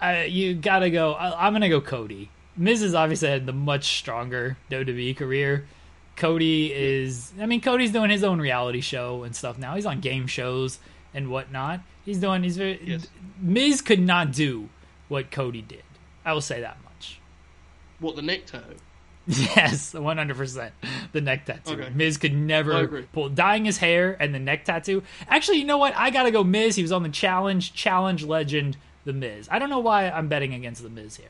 I, you gotta go. I, I'm gonna go Cody. Miz has obviously had the much stronger WWE career. Cody is. I mean, Cody's doing his own reality show and stuff now. He's on game shows and whatnot. He's doing. He's very. Yes. Miz could not do what Cody did. I will say that much. What the neck tattoo? Yes, one hundred percent. The neck tattoo. Okay. Miz could never pull dyeing his hair and the neck tattoo. Actually, you know what? I gotta go Miz. He was on the challenge, challenge legend, the Miz. I don't know why I'm betting against the Miz here.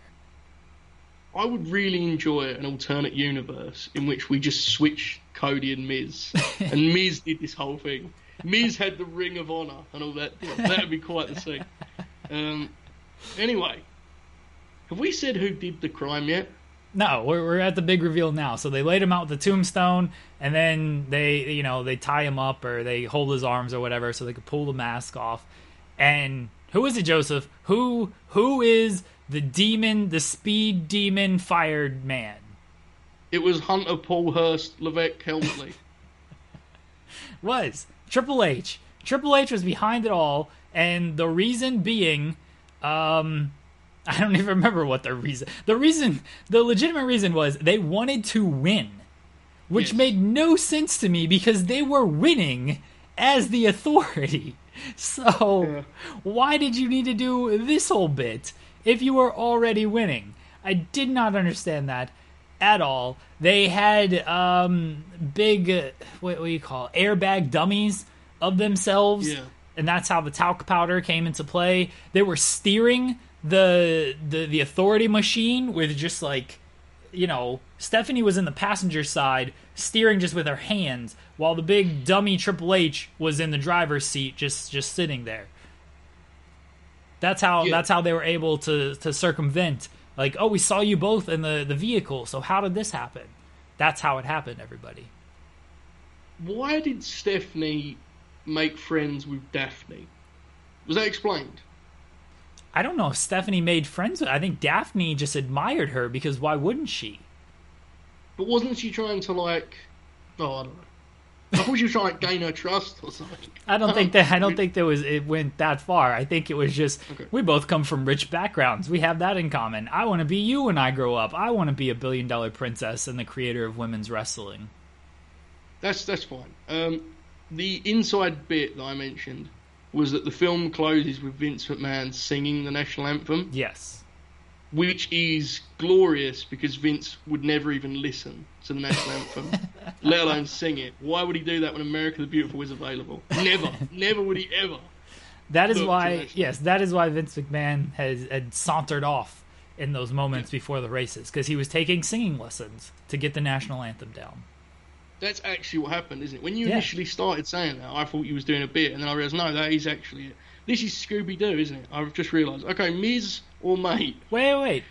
I would really enjoy an alternate universe in which we just switch Cody and Miz, and Miz did this whole thing. Miz had the Ring of Honor and all that. that would be quite the scene. Um, anyway, have we said who did the crime yet? No, we're, we're at the big reveal now. So they laid him out with the tombstone, and then they, you know, they tie him up or they hold his arms or whatever, so they could pull the mask off. And who is it, Joseph? Who who is the demon, the speed demon fired man? It was Hunter Paul Hearst Levesque Helmsley. was Triple H. Triple H was behind it all, and the reason being, um, I don't even remember what the reason. The reason, the legitimate reason was they wanted to win, which Yes. made no sense to me because they were winning as the authority. So, why did you need to do this whole bit if you were already winning? I did not understand that at all. They had um, big, uh, what, what do you call it? airbag dummies of themselves Yeah. and that's how the talc powder came into play. They were steering the the the authority machine with just like you know, Stephanie was in the passenger side steering just with her hands while the big dummy Triple H was in the driver's seat just just sitting there. That's how Yeah. that's how they were able to to circumvent like, oh, we saw you both in the the vehicle. So how did this happen? That's how it happened, everybody. Why did Stephanie make friends with Daphne? Was that explained? I don't know if Stephanie made friends with I think Daphne just admired her because why wouldn't she? But wasn't she trying to like? Oh, I don't know. I was trying to gain her trust or something. I don't think that I don't think there was it went that far. I think it was just Okay. we both come from rich backgrounds. We have that in common. I want to be you when I grow up. I want to be a billion dollar princess and the creator of women's wrestling. That's that's fine. Um, the inside bit that I mentioned was that the film closes with Vince McMahon singing the national anthem, Yes. Which is glorious because Vince would never even listen to the national anthem, let alone sing it. Why would he do that when America the Beautiful is available? Never, never would he ever. That is why yes, that is why Vince McMahon has had sauntered off in those moments before the races because he was taking singing lessons to get the national anthem down. That's actually what happened, isn't it? When you Yeah. initially started saying that, I thought you was doing a bit, and then I realised no, that is actually it. This is Scooby Doo, isn't it? I've just realised. Okay, Miz or Mate? Wait, wait.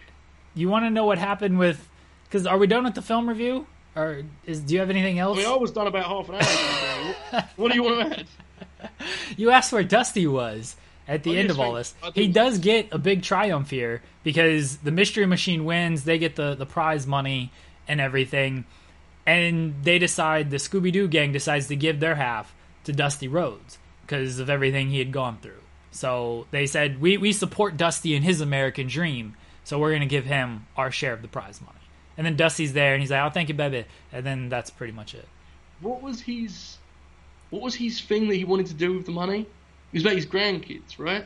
You want to know what happened with? Because are we done with the film review? Or is do you have anything else? We always done about half an hour. What, what do you want to add? You asked where Dusty was at the Oh, end yes, of all this. He does get a big triumph here because the Mystery Machine wins. They get the, the prize money and everything. And they decide, the Scooby Doo gang decides to give their half to Dusty Rhodes because of everything he had gone through. So they said, we, we support Dusty in his American dream, so we're going to give him our share of the prize money. And then Dusty's there and he's like, oh, thank you, baby. And then that's pretty much it. What was his? What was his thing that he wanted to do with the money? It was about his grandkids, right?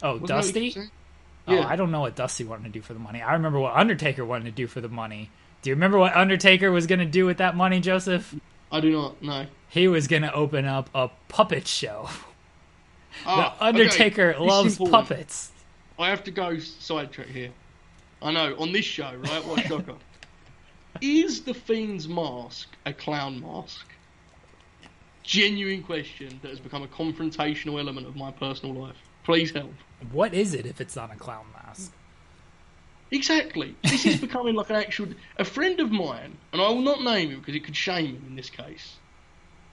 Oh, Wasn't that what he Dusty? Oh, Yeah. I don't know what Dusty wanted to do for the money. I remember what Undertaker wanted to do for the money. Do you remember what Undertaker was going to do with that money, Joseph? I do not know. He was going to open up a puppet show. Ah, the Undertaker okay. Loves puppets. I have to go sidetrack here. I know on this show, right? What shocker! Is the Fiend's mask a clown mask? Genuine question that has become a confrontational element of my personal life. Please help. What is it if it's not a clown mask? Exactly. This is becoming like an actual. A friend of mine, and I will not name him because it could shame him in this case,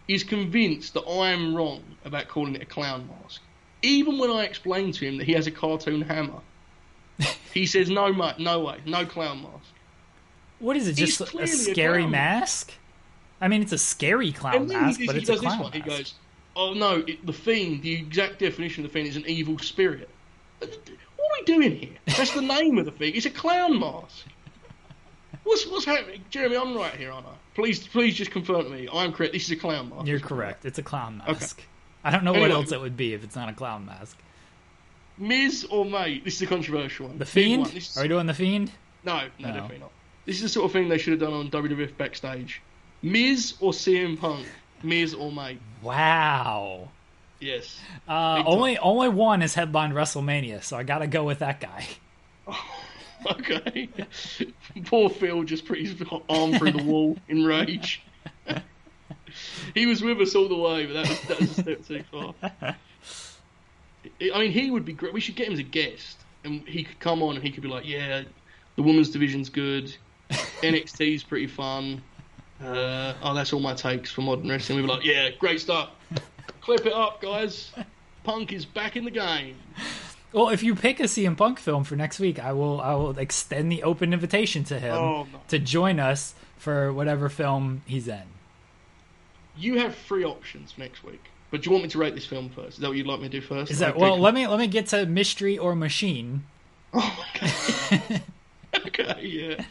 is convinced that I am wrong about calling it a clown mask. Even when I explain to him that he has a cartoon hammer, he says, "No, mate, no way, no clown mask." What is it? He's Just a, clearly a scary mask? I mean, it's a scary clown and mask, but it's a clown one. He goes, "Oh no, it, the fiend. The exact definition of the fiend is an evil spirit." What are we doing here? That's the name of the thing. It's a clown mask. What's what's happening, Jeremy? I'm right here, aren't I? Please, please just confirm to me. I'm correct. This is a clown mask. You're correct. It's a clown mask. Okay. I don't know what else it would be if it's not a clown mask. Miz or mate? This is a controversial one. The Fiend? one. Is- Are we doing the Fiend? no, no, No. definitely not. This is the sort of thing they should have done on WWF backstage. Miz or CM Punk? Miz or mate? Wow. Yes. Uh, only only one has headlined WrestleMania, so I gotta go with that guy. Okay. Poor Phil just put his arm through the wall in rage. he was with us all the way, but that was, that was a step too far. I mean, he would be great. We should get him as a guest, and he could come on and he could be like, "Yeah, the women's division's good. NXT's pretty fun. Uh, oh, that's all my takes for modern wrestling." We'd be like, "Yeah, great stuff. Clip it up, guys. Punk is back in the game." Well, if you pick a CM Punk film for next week, I will I will extend the open invitation to him Oh, no. to join us for whatever film he's in. You have three options next week. But do you want me to rate this film first? Is that what you'd like me to do first? Is that Okay, well? cool. Let me let me get to mystery or machine. Oh my okay, yeah.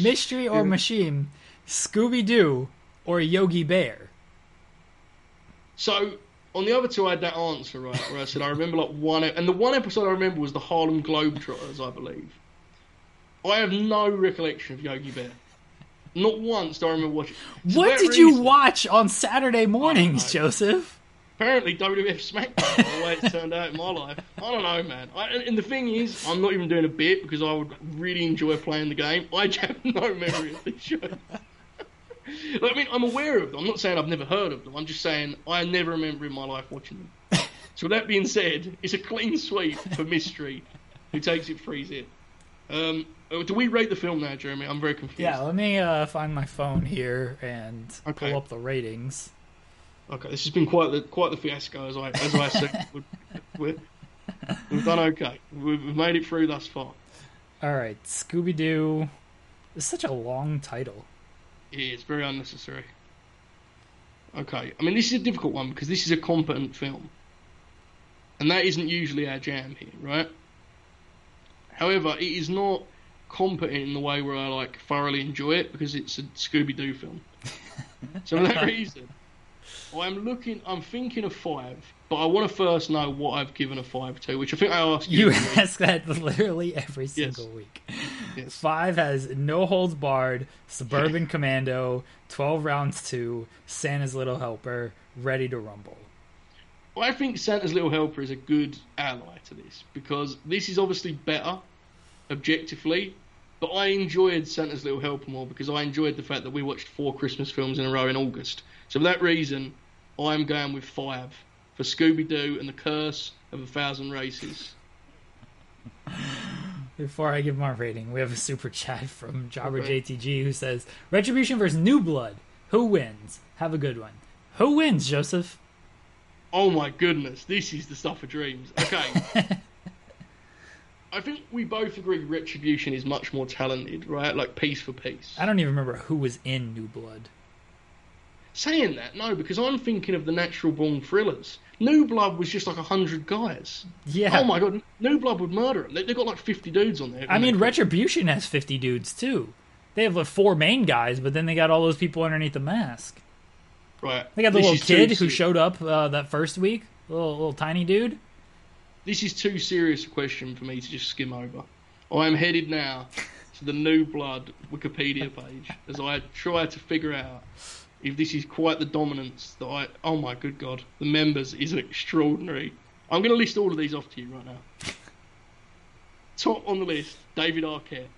Mystery or machine. Scooby Doo or Yogi Bear. So on the other two, I had that answer right, where I said I remember like one, and the one episode I remember was the Harlem Globetrotters, I believe. I have no recollection of Yogi Bear. Not once do I remember watching. What did you watch on Saturday mornings. Joseph? Apparently, WWF SmackDown, the way it's turned out in my life. I don't know, man. I, and the thing is, I'm not even doing a bit because I would really enjoy playing the game. I have no memory of these shows. I mean, I'm aware of them. I'm not saying I've never heard of them. I'm just saying I never remember in my life watching them. So with that being said, it's a clean sweep for Mystery, who takes it 3 Um, oh, do we rate the film now, Jeremy? I'm very confused. Yeah, let me uh, find my phone here and Okay. pull up the ratings. Okay, this has been quite the quite the fiasco, as I as I said. We've, we've, we've done okay. We've, we've made it through thus far. All right, Scooby Doo. It's such a long title. It's very unnecessary. Okay, I mean this is a difficult one because this is a competent film, and that isn't usually our jam here, right? However, it is not competent in the way where I like thoroughly enjoy it because it's a Scooby Doo film. so for that reason, I'm looking, I'm thinking of five, but I want to first know what I've given a five to, which I think I asked you. You ask that literally every single week. Yes. Five has No Holds Barred, Suburban Commando, 12 Rounds 2, Santa's Little Helper, Ready to Rumble. Well, I think Santa's Little Helper is a good ally to this because this is obviously better objectively, but I enjoyed Santa's Little Helper more because I enjoyed the fact that we watched four Christmas films in a row in August. So for that reason, I'm going with five for Scooby Doo and the Curse of a Thousand Races. Before I give my rating, we have a super chat from Jobber Okay. JTG who says Retribution versus New Blood. Who wins? Have a good one. Who wins, Joseph? Oh my goodness, this is the stuff of dreams. Okay. I think we both agree Retribution is much more talented, right? Like piece for piece. I don't even remember who was in New Blood. Saying that, no, because I'm thinking of the natural born thrillers. New Blood was just like a hundred guys. Yeah. Oh my god, New Blood would murder them. They, they've got like 50 dudes on there. I mean, Retribution has 50 dudes too. They have like four main guys, but then they got all those people underneath the mask. right. They got the this little kid who showed up uh, that first week, little little tiny dude. This is too serious a question for me to just skim over. I am headed now to the New Blood Wikipedia page as I try to figure out if this is quite the dominance that I. Oh my good god, the members is extraordinary. I'm going to list all of these off to you right now. Top on the list: David Arquette,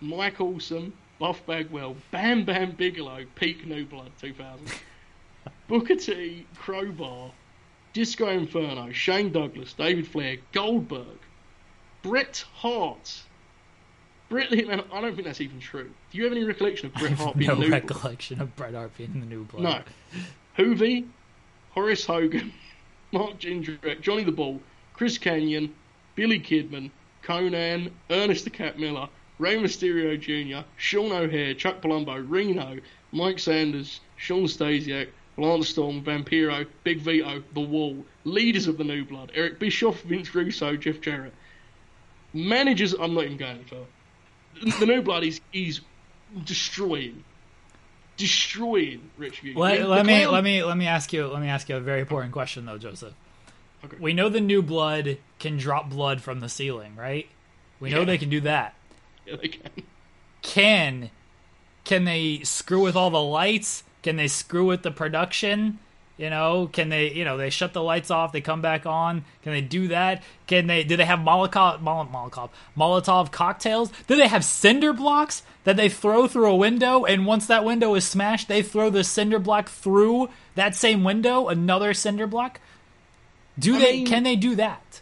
Mike Awesome, Buff Bagwell, Bam Bam Bigelow, peak New Blood 2000, Booker T, Crowbar, Disco Inferno, Shane Douglas, David Flair, Goldberg, Bret Hart. Bret the Hitman, I don't think that's even true. Do you have any recollection of Bret Hart being no New Blood? recollection of Bret Hart being in the New Blood. No. Hoovy, Horace Hogan, Mark Jindrak, Johnny the Bull, Chris Kanyon, Billy Kidman, Konnan, Ernest the Cat Miller, Rey Mysterio Jr., Sean O'Haire, Chuck Palumbo, Reno, Mike Sanders, Shawn Stasiak, Lance Storm, Vampiro, Big Vito, The Wall, leaders of the New Blood, Eric Bischoff, Vince Russo, Jeff Jarrett. Managers, I'm not even going any further. The New Blood is, is destroying. Destroying Retribution. Let, The let me Clown- let me let me ask you let me ask you a very important question though, Joseph. Okay. We know the New Blood can drop blood from the ceiling, right? We know Yeah. they can do that. Yeah, they can. Can can they screw with all the lights? Can they screw with the production? You know, can they? You know, they shut the lights off. They come back on. Can they do that? Can they? Do they have Molotov, Mol- Molotov, Molotov cocktails? Do they have cinder blocks that they throw through a window? And once that window is smashed, they throw the cinder block through that same window. Another cinder block. Do I they? mean- can they do that?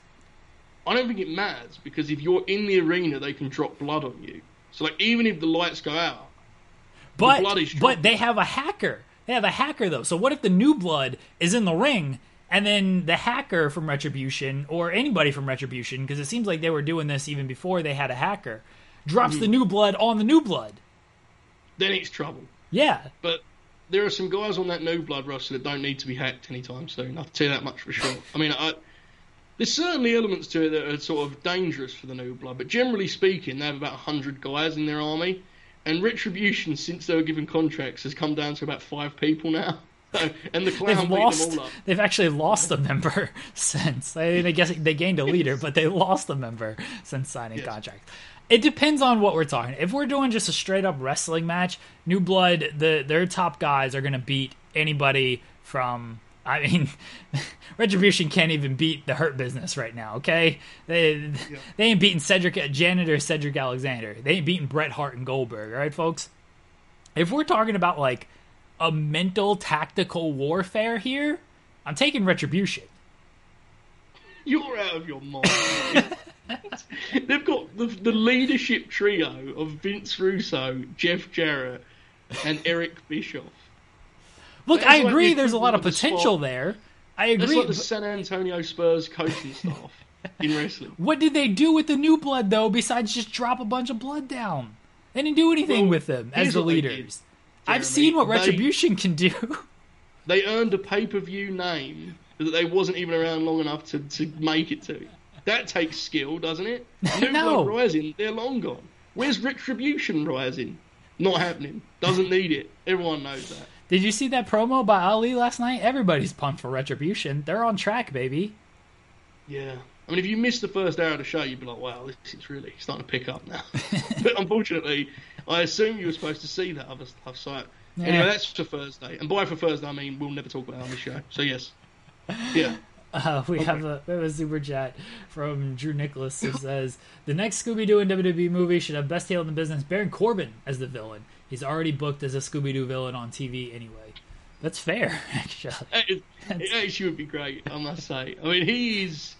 I don't think it matters because if you're in the arena, they can drop blood on you. So like, even if the lights go out, But blood is but they have a hacker. They have a hacker though. So what if the new blood is in the ring and then the hacker from Retribution or anybody from Retribution because it seems like they were doing this even before they had a hacker drops Mm-hmm. the new blood on the new blood. then it's trouble. Yeah. But there are some guys on that new blood roster that don't need to be hacked anytime soon. I'll tell you that much for sure. I mean, I, there's certainly elements to it that are sort of dangerous for the new blood, but generally speaking, they have about 100 guys in their army. And Retribution, since they were given contracts, has come down to about five people now. and the clown They've beat lost. them all up. They've actually lost a member since. They, they guess they gained a leader, but they lost a member since signing Yes. contract. It depends on what we're talking. If we're doing just a straight up wrestling match, New Blood, the their top guys are going to beat anybody from I mean, Retribution can't even beat the Hurt Business right now. Okay, they they ain't beating Cedric janitor Cedric Alexander. They ain't beating Bret Hart and Goldberg. All right, folks. If we're talking about like a mental tactical warfare here, I'm taking Retribution. You're out of your mind. They've got the, the leadership trio of Vince Russo, Jeff Jarrett, and Eric Bischoff. Look, I agree. the There's a lot of of the potential there. I That's agree. like the San Antonio Spurs coaching staff in wrestling. what did they do with the new blood though? Besides just drop a bunch of blood down, they didn't do anything Well, with them as the they did, leaders. I've seen what They- Retribution can do. They earned a pay per view name that they wasn't even around long enough to, to make it to. That takes skill, doesn't it? New No. Blood Rising, they're long gone. Where's Retribution Rising? Not happening. Doesn't need it. Everyone knows that. Did you see that promo by Ali last night? Everybody's pumped for Retribution. They're on track, baby. Yeah. I mean, if you missed the first hour of the show, you'd be like, wow, this is really starting to pick up now. but unfortunately, I assume you were supposed to see that other stuff. So, Yeah. anyway, that's for Thursday. And by for Thursday, I mean we'll never talk about it on the show. So, yes. Yeah. Uh, we have a we have a super chat from Drew Nicholas who says the next Scooby Doo and WWE movie should have best heel in the business Baron Corbin as the villain. He's already booked as a Scooby Doo villain on TV anyway. That's fair, actually. It, it actually would be great, I must say. I mean, he's.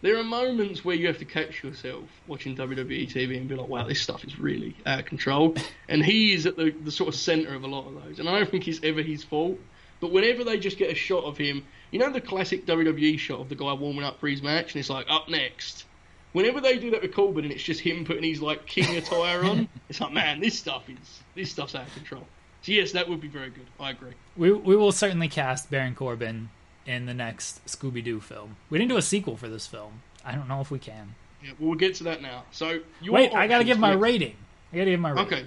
There are moments where you have to catch yourself watching WWE TV and be like, wow, this stuff is really out of control. And he is at the, the sort of centre of a lot of those. And I don't think it's ever his fault. But whenever they just get a shot of him, you know the classic WWE shot of the guy warming up for his match, and it's like, up next. Whenever they do that with Corbin and it's just him putting his like king attire on, it's like, man, this stuff is this stuff's out of control. So yes, that would be very good. I agree. We we will certainly cast Baron Corbin in the next Scooby Doo film. We didn't do a sequel for this film. I don't know if we can. Yeah, well, we'll get to that now. So Wait, I gotta give my rating. I gotta give my rating. Okay,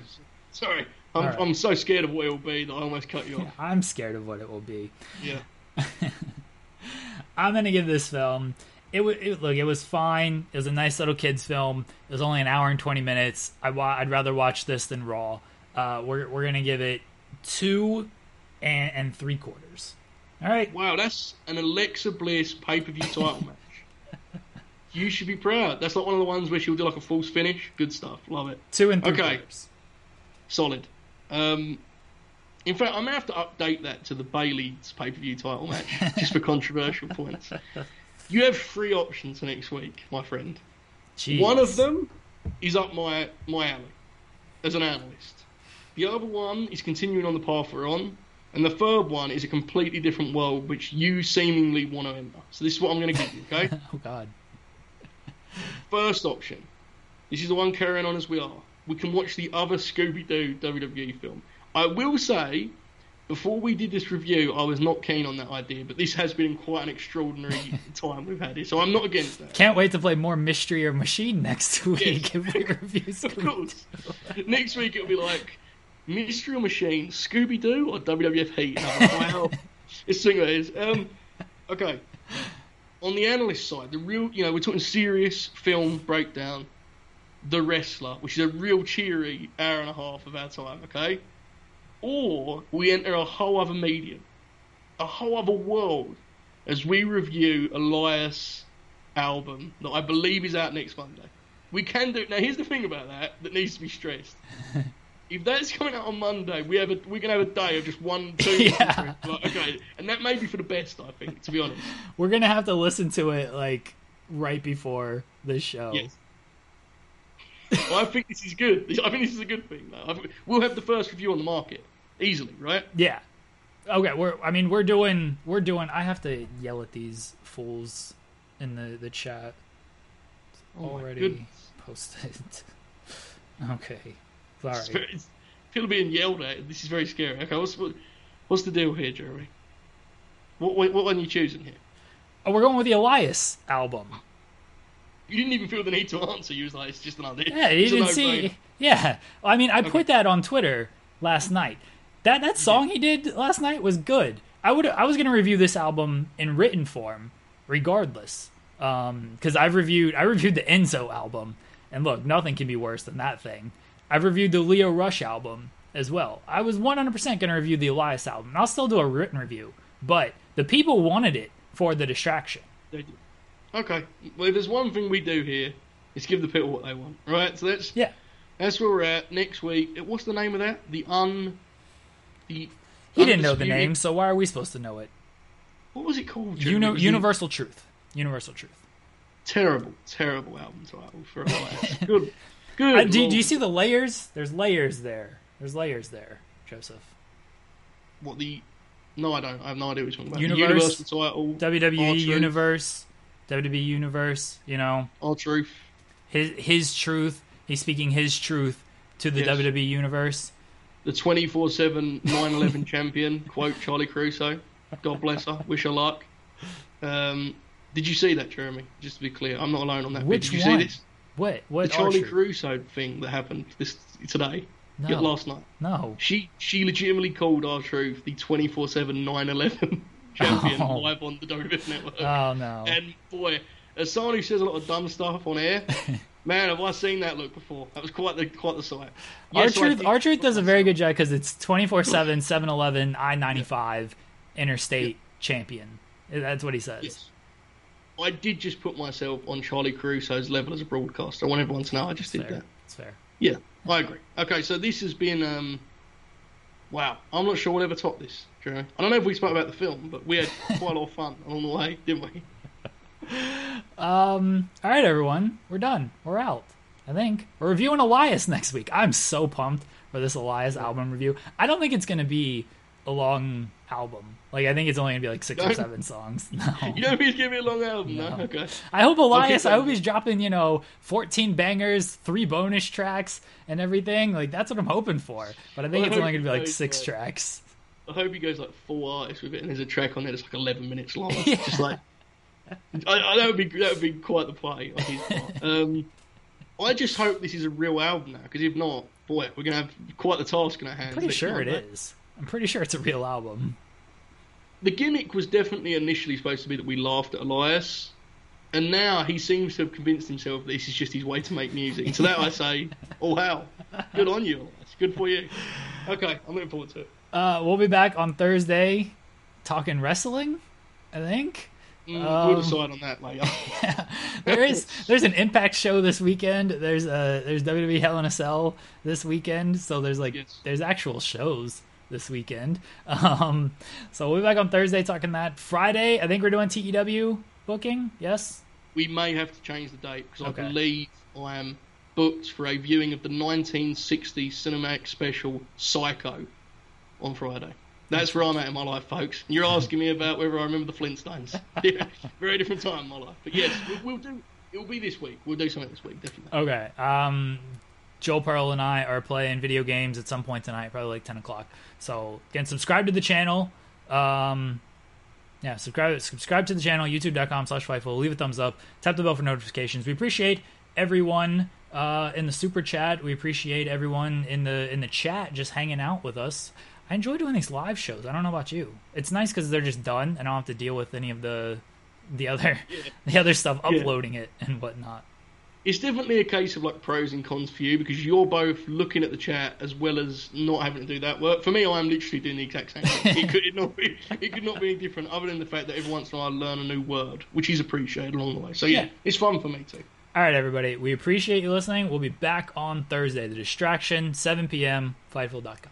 sorry. I'm, Alright. I'm so scared of what it'll be that I almost cut you off. I'm scared of what it will be. Yeah. I'm gonna give this film. It, wa- it look. It was fine. It was a nice little kids film. It was only an hour and twenty minutes. I wa- I'd rather watch this than Raw. Uh, we're we're gonna give it two and, and three quarters. All right. Wow, that's an Alexa Bliss pay per view title match. You should be proud. That's like one of the ones where she'll do like a false finish. Good stuff. Love it. Two and three Okay. quarters. Solid. Um, in fact, I'm gonna have to update that to the Bayley's pay per view title match just for controversial points. You have three options for next week, my friend. Jeez. One of them is up my my alley as an analyst. The other one is continuing on the path we're on, and the third one is a completely different world which you seemingly want to enter. So this is what I'm going to give you. Okay. Oh God. First option. This is the one carrying on as we are. We can watch the other Scooby Doo WWE film. I will say, before we did this review, I was not keen on that idea, but this has been quite an extraordinary time we've had here, so I'm not against that. Can't wait to play more Mystery or Machine next week Yes. if we review Of course. Next week it'll be like Mystery or Machine, Scooby Doo, or WWF Heat. And I'm like, wow, it's thing is. Um, okay. On the analyst side, the real, you know, we're talking serious film breakdown. The Wrestler, which is a real cheery hour and a half of our time, okay? Or we enter a whole other medium, a whole other world, as we review Elias' album that I believe is out next Monday. We can do now. Here's the thing about that that needs to be stressed. if that's coming out on Monday, we have a we can have a day of just one, two, Yeah. three. Like, okay, and that may be for the best. I think, to be honest. We're gonna have to listen to it like right before the show. Yes. Well, I think this is good. I think this is a good thing. Though. We'll have the first review on the market easily, right? Yeah. Okay, we're I mean we're doing we're doing I have to yell at these fools in the the chat Oh already posted. okay. It's Sorry. very- it's- People being yelled at. This is very scary. Okay, what's what, what's the deal here, Jeremy? What what, what one are you choosing here? Oh, we're going with the Elias album. You didn't even feel the need to answer. You was like, it's just an idea. Yeah, you It's didn't see. Yeah, I mean, I put that on Twitter last night. That that song he did last night was good. I would I was gonna review this album in written form, regardless, um, because I've reviewed I reviewed the Enzo album, and look, nothing can be worse than that thing. I've reviewed the Lio Rush album as well. I was 100% gonna review the Elias album. and I'll still do a written review, but The people wanted it for the distraction. They did. Okay. Well, if there's one thing we do here, is give the people what they want. Right. So that's Yeah. that's where we're at next week. What's the name of that? The un. The. He didn't know the name, so why are we supposed to know it? What was it called? Jim? Uni- It was the Universal Truth. Universal Truth. Terrible, terrible album title for Elias. good. Good. Do, do you see the layers? There's layers there. There's layers there, Joseph. what the? No, I don't. I have no idea what you're talking about. Universe, Universal title. WWE Universe, WWE Universe. You know, R Truth. his his truth. He's speaking his truth to the Yes. WWE Universe. The 24 7 9 11 champion. Quote Charly Caruso. God bless her. Wish her luck. Um, did you see that, Jeremy? Just to be clear, I'm not alone on that. bit. Which Did you one? see this? What? What? The Charly R-Truth? Caruso thing that happened this today. No. Last night. No. She she legitimately called R-Truth the 24 7 9 11 champion Oh. live on the WWF network. Oh no. And boy, as someone who says a lot of dumb stuff on air, man, have I seen that look before? That was quite the quite the sight. I truth, R-Truth does a very good job because it's 24 7, 7 Eleven, I 95 interstate champion. That's what he says. Yes. I did just put myself on Charly Caruso's level as a broadcaster. I want everyone to know I just did Fair. that. That's fair. Yeah, I agree. Okay, so this has been um, wow. I'm not sure we'll ever top this. Jeremy. I don't know if we spoke about the film, but we had quite a lot of fun along the way, didn't we? Um, all right, everyone. We're done. We're out. I think. We're reviewing Elias next week. I'm so pumped for this Elias album review. I don't think it's going to be a long album. Like, I think it's only going to be like six or seven songs. No. You don't mean to give me a long album, no? No. Okay. I hope Elias. Okay, I hope he's dropping, you know, 14 bangers, three bonus tracks, and everything. Like that's what I'm hoping for. But I think Well, I it's only gonna be like six uh, tracks. I hope he goes like full artist with it, and there's a track on there that's like 11 minutes long. Just like, I, I, that would be that would be quite the play on his part. Um, I just hope this is a real album now, because if not, boy, we're gonna have quite the task in our hands. Pretty next sure it is. I'm pretty sure it's a real album. The gimmick was definitely initially supposed to be that we laughed at Elias, and now he seems to have convinced himself that this is just his way to make music. To that I say, oh wow, good on you, Elias. Good for you. Okay, I'm looking forward to it. Uh, we'll be back on Thursday, talking wrestling. I think. Mm, Um, we'll decide on that later. there is there's an Impact show this weekend. There's a there's WWE Hell in a Cell this weekend. So there's like Yes. there's actual shows this weekend. Um, so we'll be back on Thursday talking that. Friday, I think we're doing TEW booking. Yes. we may have to change the date because Okay. I believe I am booked for a viewing of the 1960 cinematic special Psycho on Friday. That's where I'm at in my life, folks. You're asking me about whether I remember the Flintstones. Yeah, very different time in my life. But yes, we'll, we'll do. It'll be this week. We'll do something this week, definitely. Okay. Um, Joel Pearl and I are playing video games at some point tonight, probably like ten o'clock. So again, subscribe to the channel. Um, yeah, subscribe subscribe to the channel, youtube.com slash Fightful. Leave a thumbs up. Tap the bell for notifications. We appreciate everyone uh, in the super chat. We appreciate everyone in the in the chat just hanging out with us. I enjoy doing these live shows. I don't know about you. It's nice because they're just done, and I don't have to deal with any of the the other the other stuff, uploading it and whatnot. It's definitely a case of like pros and cons for you because you're both looking at the chat as well as not having to do that work. For me, I am literally doing the exact same thing. it could it not be it could not be any different other than the fact that every once in a while I learn a new word, which is appreciated along the way. So yeah, Yeah. it's fun for me too. All right, everybody. We appreciate you listening. We'll be back on Thursday. The Distraction, 7 p.m. Fightful.com.